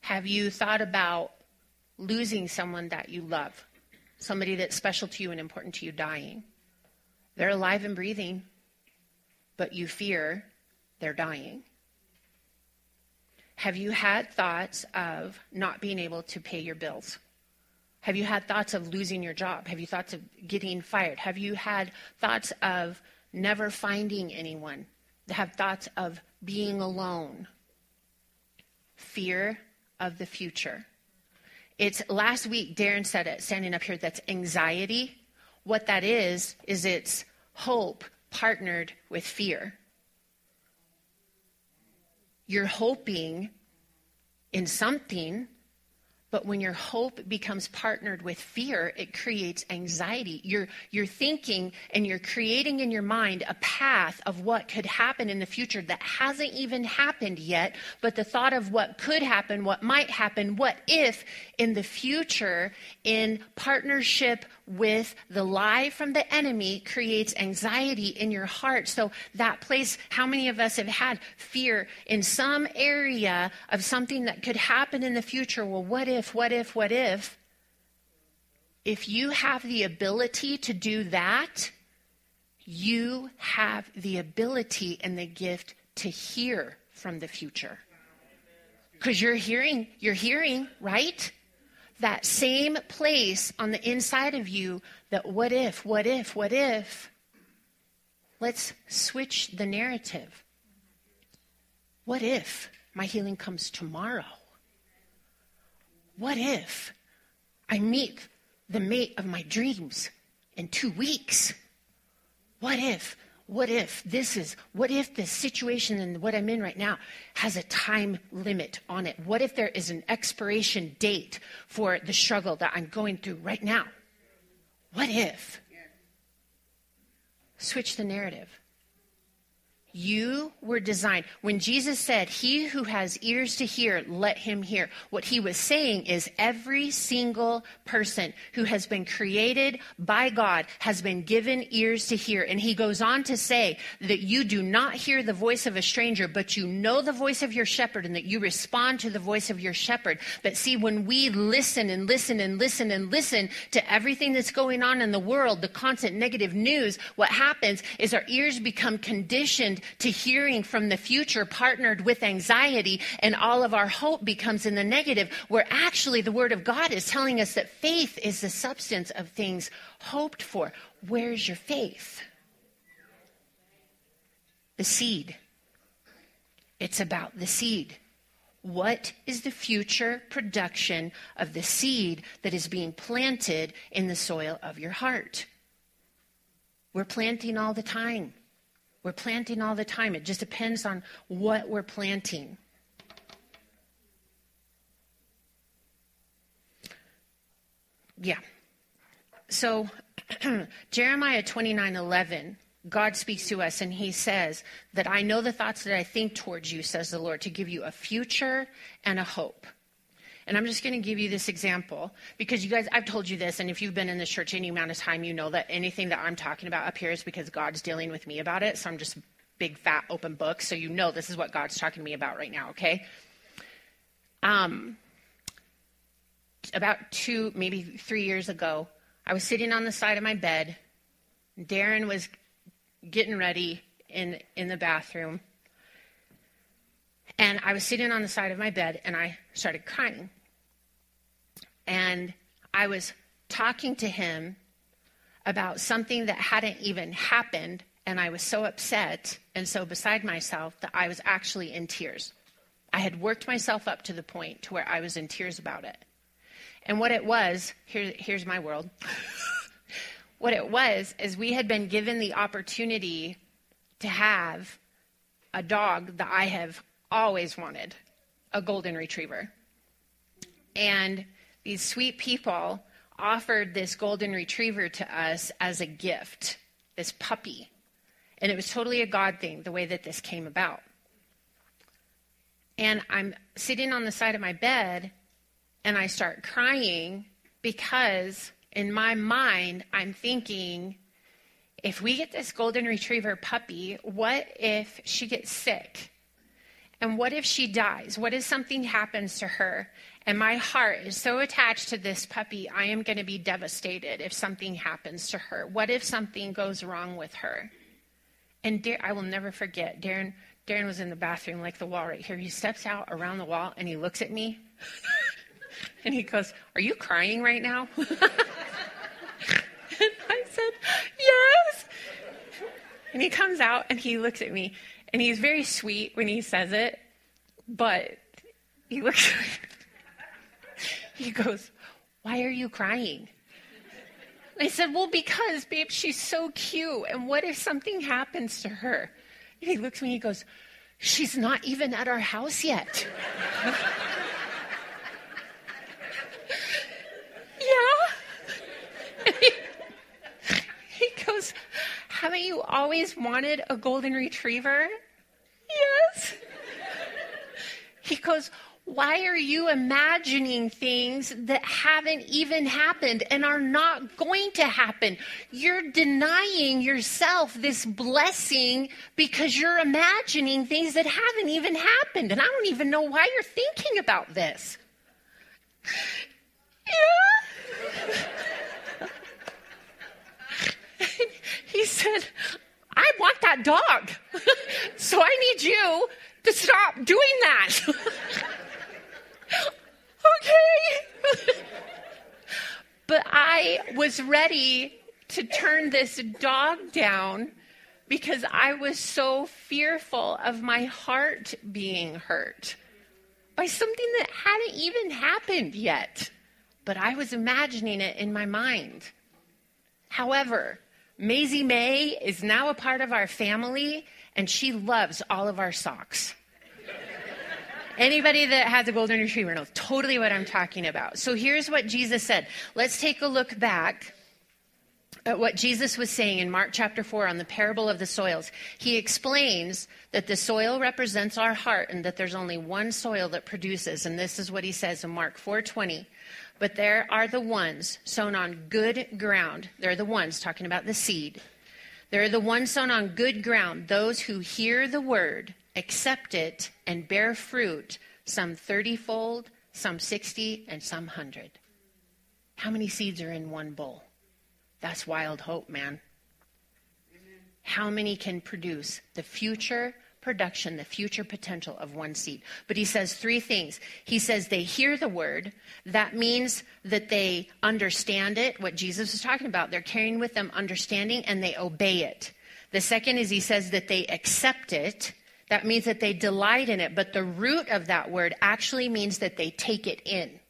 Have you thought about losing someone that you love, somebody that's special to you and important to you dying? They're alive and breathing, but you fear they're dying. Have you had thoughts of not being able to pay your bills? Have you had thoughts of losing your job? Have you thoughts of getting fired? Have you had thoughts of never finding anyone? Have thoughts of being alone? Fear of the future. It's last week, Darren said it, standing up here, that's anxiety. What that is, is it's hope partnered with fear. You're hoping in something, but when your hope becomes partnered with fear, it creates anxiety. You're, you're thinking and you're creating in your mind a path of what could happen in the future that hasn't even happened yet. But the thought of what could happen, what might happen, what if in the future, in partnership with the lie from the enemy, creates anxiety in your heart. So that place, how many of us have had fear in some area of something that could happen in the future? Well, what if, what if, what if? If you have the ability to do that, you have the ability and the gift to hear from the future. Because you're hearing, you're hearing, right? That same place on the inside of you that what if, what if, what if. Let's switch the narrative. What if my healing comes tomorrow? What if I meet the mate of my dreams in two weeks? What if what if this is, what if the situation and what I'm in right now has a time limit on it? What if there is an expiration date for the struggle that I'm going through right now? What if? Switch the narrative. You were designed. When Jesus said, He who has ears to hear, let him hear, what he was saying is every single person who has been created by God has been given ears to hear. And he goes on to say that you do not hear the voice of a stranger, but you know the voice of your shepherd and that you respond to the voice of your shepherd. But see, when we listen and listen and listen and listen to everything that's going on in the world, the constant negative news, what happens is our ears become conditioned to hearing from the future partnered with anxiety, and all of our hope becomes in the negative, where actually the Word of God is telling us that faith is the substance of things hoped for. Where's your faith? The seed. It's about the seed. What is the future production of the seed that is being planted in the soil of your heart? We're planting all the time. We're planting all the time. It just depends on what we're planting. Yeah. So Jeremiah 29 11, God speaks to us and he says that I know the thoughts that I think towards you, says the Lord, to give you a future and a hope. And I'm just going to give you this example because you guys, I've told you this, and if you've been in this church any amount of time, you know that anything that I'm talking about up here is because God's dealing with me about it. So I'm just big, fat, open book. So you know this is what God's talking to me about right now, okay? Um, about two, maybe three years ago, I was sitting on the side of my bed. Darren was getting ready in, in the bathroom. And I was sitting on the side of my bed and I started crying. And I was talking to him about something that hadn't even happened. And I was so upset and so beside myself that I was actually in tears. I had worked myself up to the point to where I was in tears about it. And what it was, here, here's my world. what it was is we had been given the opportunity to have a dog that I have always wanted, a golden retriever. And these sweet people offered this golden retriever to us as a gift, this puppy. And it was totally a God thing, the way that this came about. And I'm sitting on the side of my bed and I start crying because in my mind, I'm thinking, if we get this golden retriever puppy, what if she gets sick? And what if she dies? What if something happens to her? And my heart is so attached to this puppy, I am going to be devastated if something happens to her. What if something goes wrong with her? And Dar- I will never forget, Darren, Darren was in the bathroom, like the wall right here. He steps out around the wall and he looks at me and he goes, Are you crying right now? and I said, Yes. And he comes out and he looks at me and he's very sweet when he says it, but he looks. He goes, Why are you crying? I said, Well, because, babe, she's so cute. And what if something happens to her? And he looks at me, he goes, She's not even at our house yet. yeah. He, he goes, Haven't you always wanted a golden retriever? Yes. He goes, why are you imagining things that haven't even happened and are not going to happen? You're denying yourself this blessing because you're imagining things that haven't even happened. And I don't even know why you're thinking about this. Yeah. he said, I want that dog. so I need you to stop doing that. okay. but I was ready to turn this dog down because I was so fearful of my heart being hurt by something that hadn't even happened yet. But I was imagining it in my mind. However, Maisie May is now a part of our family, and she loves all of our socks. Anybody that has a golden retriever knows totally what I'm talking about. So here's what Jesus said. Let's take a look back at what Jesus was saying in Mark chapter 4 on the parable of the soils. He explains that the soil represents our heart and that there's only one soil that produces and this is what he says in Mark 4:20. But there are the ones sown on good ground. They're the ones talking about the seed. They're the ones sown on good ground, those who hear the word accept it, and bear fruit, some 30 fold, some 60, and some 100. How many seeds are in one boll? That's wild hope, man. How many can produce the future production, the future potential of one seed? But he says three things. He says they hear the word. That means that they understand it, what Jesus was talking about. They're carrying with them understanding and they obey it. The second is he says that they accept it. That means that they delight in it, but the root of that word actually means that they take it in.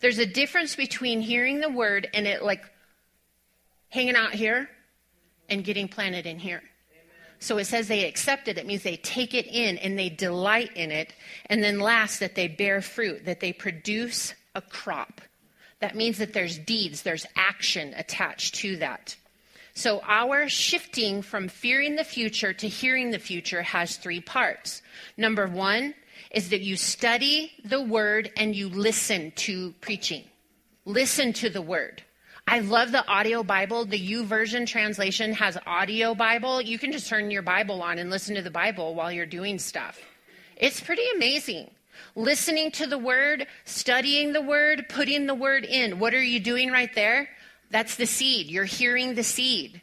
There's a difference between hearing the word and it like hanging out here and getting planted in here. So it says they accept it. It means they take it in and they delight in it. And then last, that they bear fruit, that they produce a crop. That means that there's deeds, there's action attached to that. So, our shifting from fearing the future to hearing the future has three parts. Number one is that you study the word and you listen to preaching. Listen to the word. I love the audio Bible. The YouVersion translation has audio Bible. You can just turn your Bible on and listen to the Bible while you're doing stuff. It's pretty amazing. Listening to the word, studying the word, putting the word in. What are you doing right there? That's the seed. You're hearing the seed.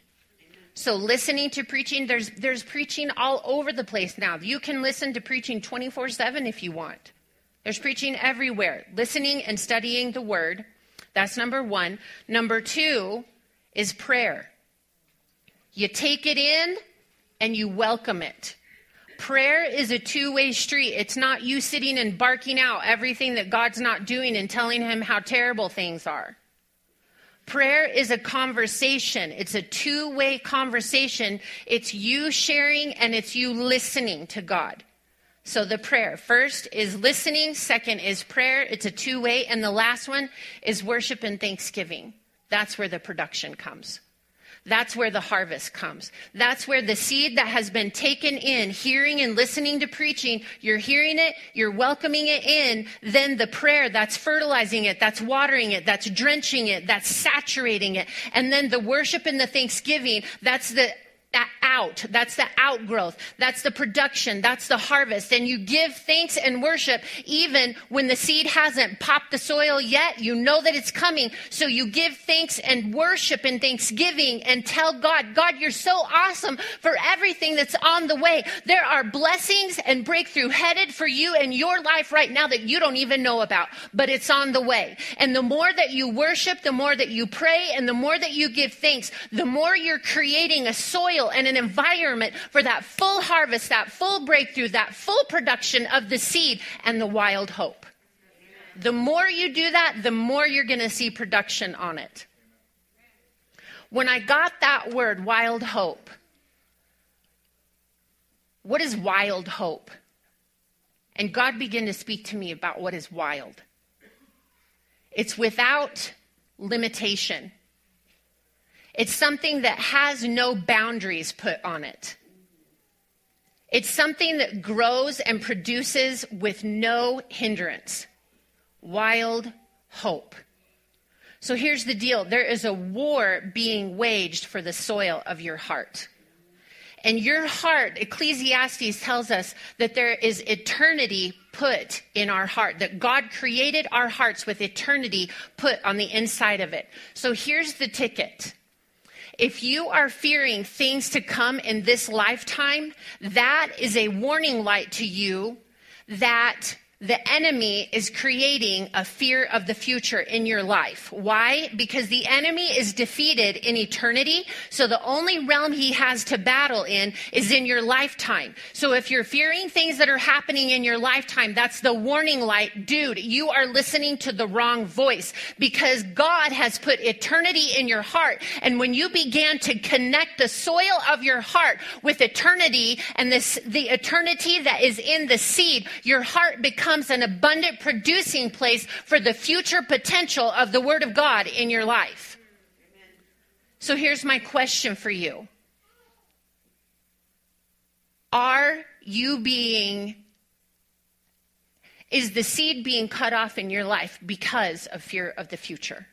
So listening to preaching, there's there's preaching all over the place now. You can listen to preaching 24/7 if you want. There's preaching everywhere. Listening and studying the word. That's number 1. Number 2 is prayer. You take it in and you welcome it. Prayer is a two way street. It's not you sitting and barking out everything that God's not doing and telling him how terrible things are. Prayer is a conversation. It's a two way conversation. It's you sharing and it's you listening to God. So the prayer first is listening, second is prayer. It's a two way. And the last one is worship and thanksgiving. That's where the production comes. That's where the harvest comes. That's where the seed that has been taken in, hearing and listening to preaching, you're hearing it, you're welcoming it in, then the prayer that's fertilizing it, that's watering it, that's drenching it, that's saturating it. And then the worship and the thanksgiving, that's the out. That's the outgrowth. That's the production. That's the harvest. And you give thanks and worship even when the seed hasn't popped the soil yet. You know that it's coming. So you give thanks and worship and thanksgiving and tell God, God, you're so awesome for everything that's on the way. There are blessings and breakthrough headed for you in your life right now that you don't even know about, but it's on the way. And the more that you worship, the more that you pray, and the more that you give thanks, the more you're creating a soil and an environment for that full harvest, that full breakthrough, that full production of the seed and the wild hope. The more you do that, the more you're going to see production on it. When I got that word, wild hope, what is wild hope? And God began to speak to me about what is wild. It's without limitation. It's something that has no boundaries put on it. It's something that grows and produces with no hindrance. Wild hope. So here's the deal there is a war being waged for the soil of your heart. And your heart, Ecclesiastes tells us that there is eternity put in our heart, that God created our hearts with eternity put on the inside of it. So here's the ticket if you are fearing things to come in this lifetime, that is a warning light to you that the enemy is creating a fear of the future in your life. Why? Because the enemy is defeated in eternity. So the only realm he has to battle in is in your lifetime. So if you're fearing things that are happening in your lifetime, that's the warning light. Dude, you are listening to the wrong voice because God has put eternity in your heart. And when you began to connect the soil of your heart with eternity and this, the eternity that is in the seed, your heart becomes becomes an abundant producing place for the future potential of the Word of God in your life. So here's my question for you Are you being, is the seed being cut off in your life because of fear of the future?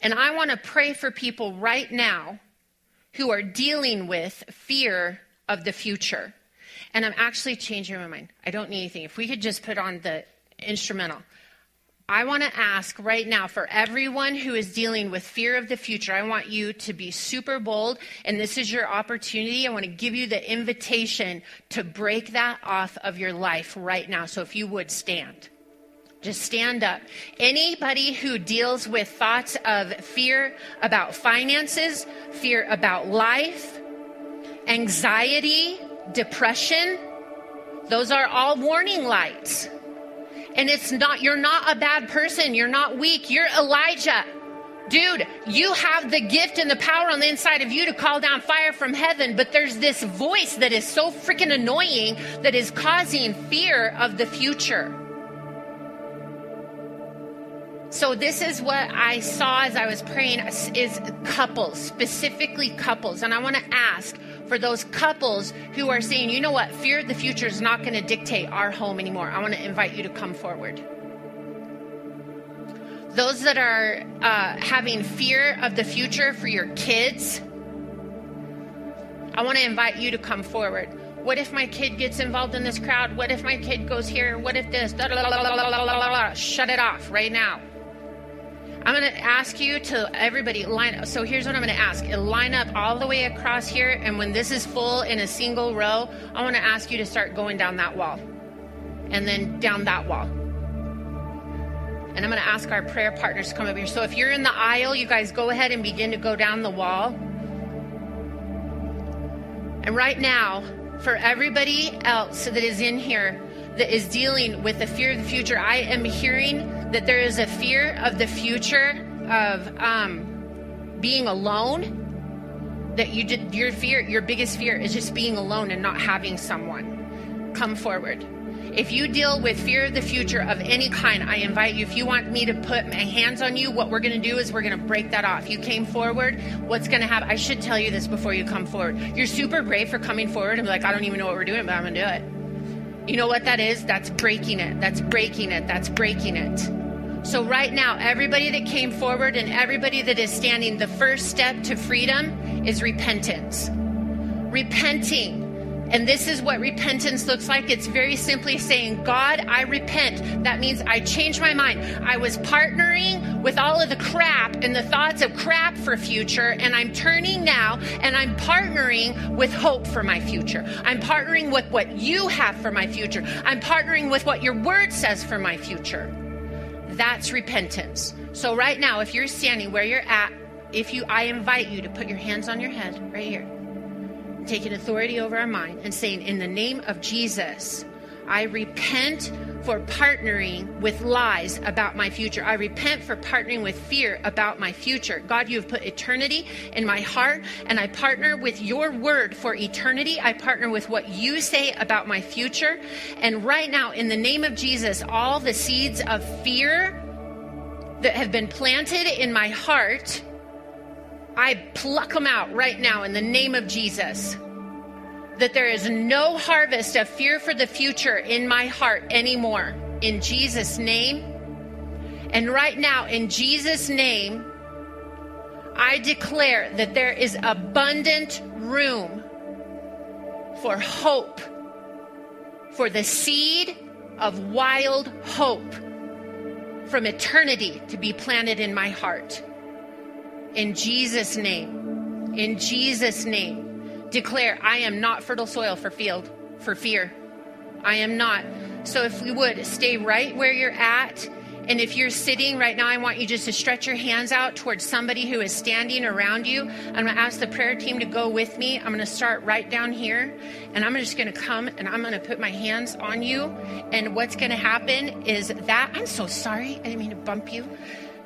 And I want to pray for people right now who are dealing with fear of the future. And I'm actually changing my mind. I don't need anything. If we could just put on the instrumental. I want to ask right now for everyone who is dealing with fear of the future, I want you to be super bold, and this is your opportunity. I want to give you the invitation to break that off of your life right now. So if you would stand, just stand up. Anybody who deals with thoughts of fear about finances, fear about life, anxiety, depression, those are all warning lights. And it's not, you're not a bad person. You're not weak. You're Elijah. Dude, you have the gift and the power on the inside of you to call down fire from heaven, but there's this voice that is so freaking annoying that is causing fear of the future. So this is what I saw as I was praying is couples, specifically couples. And I want to ask, for those couples who are saying, you know what, fear of the future is not going to dictate our home anymore. I want to invite you to come forward. Those that are uh, having fear of the future for your kids, I want to invite you to come forward. What if my kid gets involved in this crowd? What if my kid goes here? What if this? Shut it off right now. I'm going to ask you to everybody line up. So here's what I'm going to ask line up all the way across here. And when this is full in a single row, I want to ask you to start going down that wall and then down that wall. And I'm going to ask our prayer partners to come up here. So if you're in the aisle, you guys go ahead and begin to go down the wall. And right now, for everybody else that is in here that is dealing with the fear of the future, I am hearing that there is a fear of the future of um, being alone. That you did your fear, your biggest fear is just being alone and not having someone. Come forward. If you deal with fear of the future of any kind, I invite you, if you want me to put my hands on you, what we're going to do is we're going to break that off. You came forward, what's going to happen? I should tell you this before you come forward. You're super brave for coming forward and be like, I don't even know what we're doing, but I'm going to do it. You know what that is? That's breaking it. That's breaking it. That's breaking it. So, right now, everybody that came forward and everybody that is standing, the first step to freedom is repentance. Repenting and this is what repentance looks like. It's very simply saying, God, I repent. That means I change my mind. I was partnering with all of the crap and the thoughts of crap for future, and I'm turning now and I'm partnering with hope for my future. I'm partnering with what you have for my future. I'm partnering with what your word says for my future. That's repentance. So right now, if you're standing where you're at, if you I invite you to put your hands on your head right here taking authority over our mind and saying, In the name of Jesus, I repent for partnering with lies about my future. I repent for partnering with fear about my future. God, you have put eternity in my heart, and I partner with your word for eternity. I partner with what you say about my future. And right now, in the name of Jesus, all the seeds of fear that have been planted in my heart I pluck them out right now in the name of Jesus. That there is no harvest of fear for the future in my heart anymore. In Jesus' name. And right now, in Jesus' name, I declare that there is abundant room for hope, for the seed of wild hope from eternity to be planted in my heart. In Jesus' name, in Jesus' name, declare, I am not fertile soil for field, for fear. I am not. So if we would stay right where you're at, and if you're sitting right now, I want you just to stretch your hands out towards somebody who is standing around you. I'm going to ask the prayer team to go with me. I'm going to start right down here, and I'm just going to come and I'm going to put my hands on you. And what's going to happen is that I'm so sorry. I didn't mean to bump you.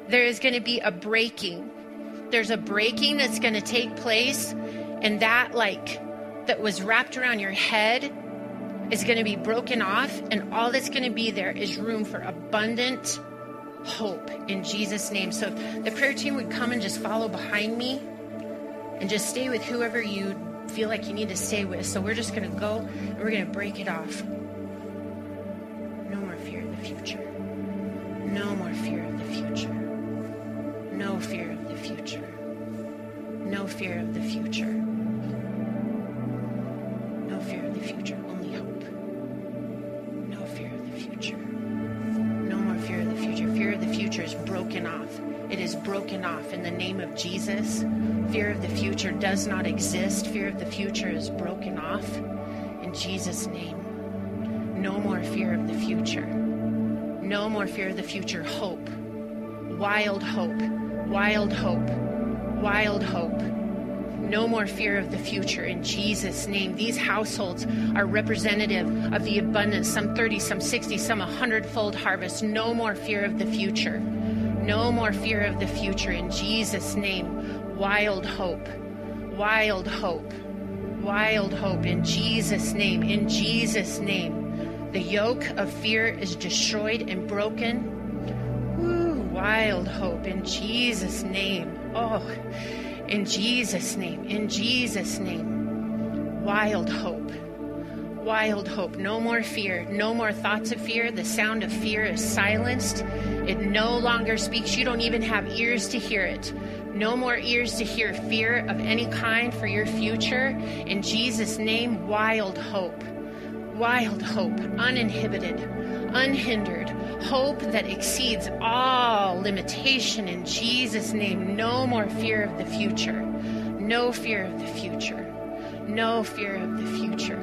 There is going to be a breaking there's a breaking that's going to take place, and that, like, that was wrapped around your head is going to be broken off, and all that's going to be there is room for abundant hope in Jesus' name. So if the prayer team would come and just follow behind me and just stay with whoever you feel like you need to stay with. So we're just going to go and we're going to break it off. No more fear in the future. No more fear in the future. No fear of the future. No fear of the future. No fear of the future, only hope. No fear of the future. No more fear of the future. Fear of the future is broken off. It is broken off in the name of Jesus. Fear of the future does not exist. Fear of the future is broken off in Jesus' name. No more fear of the future. No more fear of the future. Hope. Wild hope wild hope, wild hope. No more fear of the future in Jesus' name. These households are representative of the abundance, some 30, some 60, some 100 fold harvest. No more fear of the future. No more fear of the future in Jesus' name. Wild hope, wild hope, wild hope in Jesus' name. In Jesus' name. The yoke of fear is destroyed and broken wild hope in Jesus' name. Oh, in Jesus' name, in Jesus' name. Wild hope. Wild hope. No more fear. No more thoughts of fear. The sound of fear is silenced. It no longer speaks. You don't even have ears to hear it. No more ears to hear fear of any kind for your future. In Jesus' name, wild hope wild hope, uninhibited, unhindered, hope that exceeds all limitation in Jesus' name. No more fear of the future. No fear of the future. No fear of the future.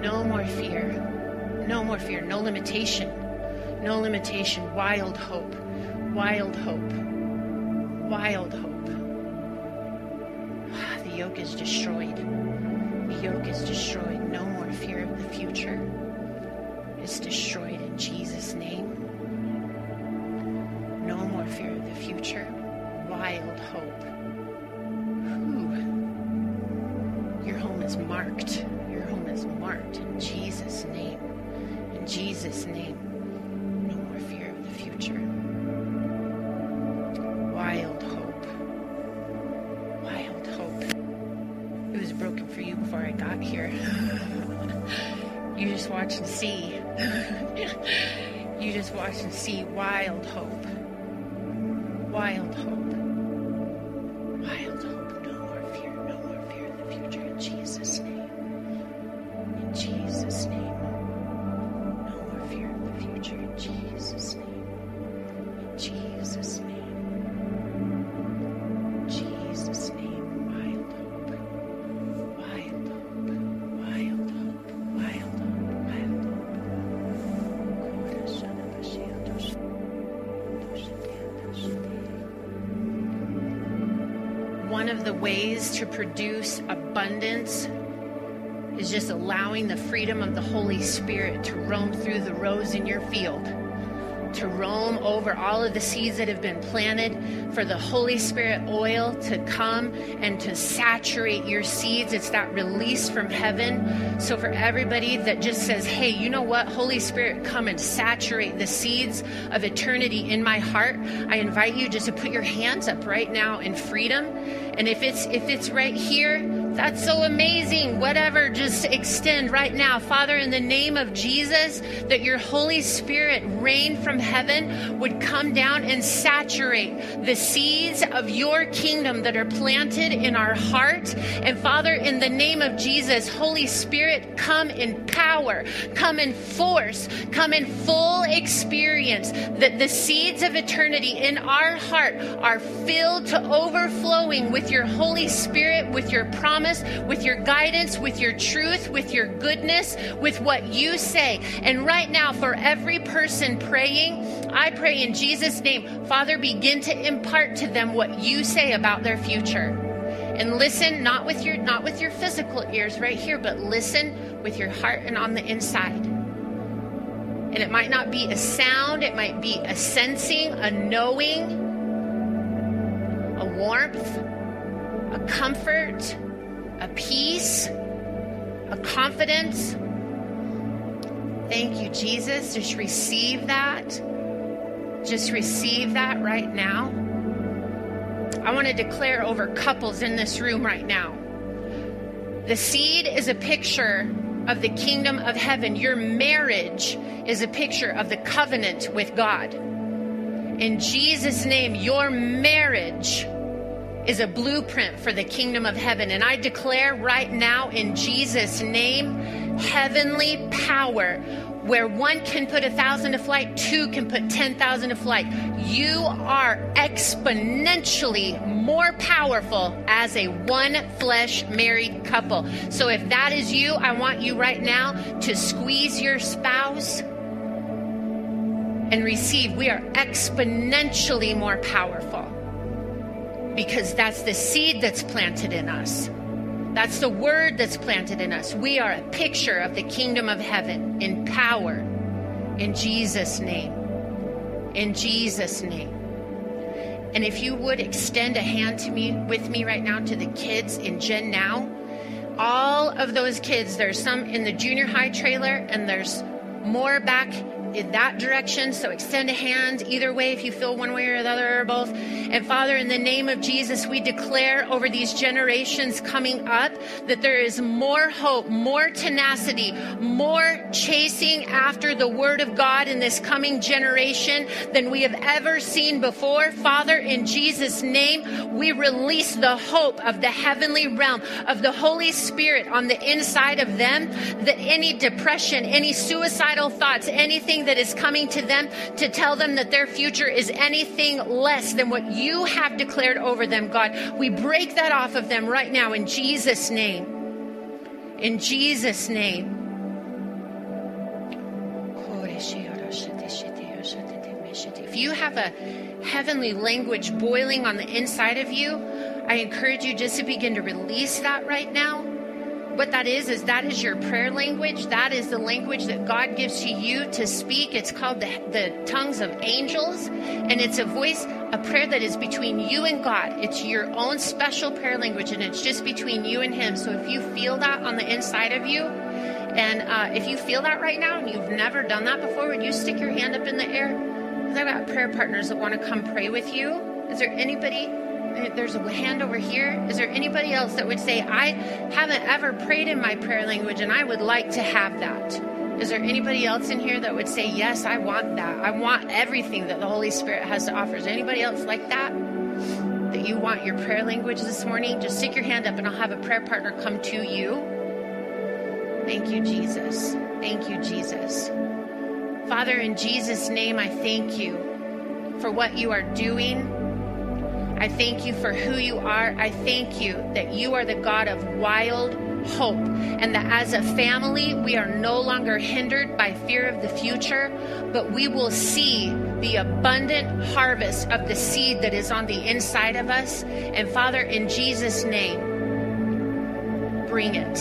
No more fear. No more fear. No limitation. No limitation. Wild hope. Wild hope. Wild hope. Ah, the yoke is destroyed. The yoke is destroyed. Fear of the future. is destroyed in Jesus' name. No more fear of the future. Wild hope. Your home is marked. Your home is marked in Jesus' name. In Jesus' name. See. you just watch and see wild hope. The ways to produce abundance is just allowing the freedom of the Holy Spirit to roam through the rows in your field, to roam over all of the seeds that have been planted, for the Holy Spirit oil to come and to saturate your seeds. It's that release from heaven. So, for everybody that just says, hey, you know what? Holy Spirit, come and saturate the seeds of eternity in my heart. I invite you just to put your hands up right now in freedom. And if it's if it's right here, that's so amazing. Whatever, just extend right now. Father, in the name of Jesus, that your Holy Spirit, rain from heaven, would come down and saturate the seeds of your kingdom that are planted in our heart. And Father, in the name of Jesus, Holy Spirit, come in power, come in force, come in full experience that the seeds of eternity in our heart are filled to overflowing with your Holy Spirit, with your promise with your guidance, with your truth, with your goodness, with what you say. And right now, for every person praying, I pray in Jesus' name, Father, begin to impart to them what you say about their future. And listen, not with your not with your physical ears right here, but listen with your heart and on the inside. And it might not be a sound, it might be a sensing, a knowing, a warmth, a comfort, a peace, a confidence. Thank you, Jesus. Just receive that. Just receive that right now. I want to declare over couples in this room right now. The seed is a picture of the kingdom of heaven. Your marriage is a picture of the covenant with God. In Jesus' name, your marriage is a blueprint for the kingdom of heaven. And I declare right now in Jesus' name, heavenly power. Where one can put a thousand to flight, two can put 10,000 to flight. You are exponentially more powerful as a one flesh married couple. So if that is you, I want you right now to squeeze your spouse and receive. We are exponentially more powerful because that's the seed that's planted in us. That's the word that's planted in us. We are a picture of the kingdom of heaven in power. In Jesus' name. In Jesus' name. And if you would extend a hand to me with me right now to the kids in Gen Now, all of those kids, there's some in the junior high trailer and there's more back in that direction. So extend a hand either way if you feel one way or the other or both. And Father, in the name of Jesus, we declare over these generations coming up that there is more hope, more tenacity, more chasing after the word of God in this coming generation than we have ever seen before. Father, in Jesus' name, we release the hope of the heavenly realm of the Holy Spirit on the inside of them that any depression, any suicidal thoughts, anything that is coming to them to tell them that their future is anything less than what you have declared over them, God. We break that off of them right now in Jesus' name. In Jesus' name. If you have a heavenly language boiling on the inside of you, I encourage you just to begin to release that right now. What that is, is that is your prayer language. That is the language that God gives to you to speak. It's called the, the tongues of angels, and it's a voice, a prayer that is between you and God. It's your own special prayer language, and it's just between you and Him. So if you feel that on the inside of you, and uh, if you feel that right now and you've never done that before, would you stick your hand up in the air? I've got prayer partners that want to come pray with you. Is there anybody? There's a hand over here. Is there anybody else that would say, I haven't ever prayed in my prayer language and I would like to have that? Is there anybody else in here that would say, Yes, I want that? I want everything that the Holy Spirit has to offer. Is anybody else like that? That you want your prayer language this morning? Just stick your hand up and I'll have a prayer partner come to you. Thank you, Jesus. Thank you, Jesus. Father, in Jesus' name, I thank you for what you are doing. I thank you for who you are. I thank you that you are the God of wild hope, and that as a family, we are no longer hindered by fear of the future, but we will see the abundant harvest of the seed that is on the inside of us. And Father, in Jesus' name, bring it.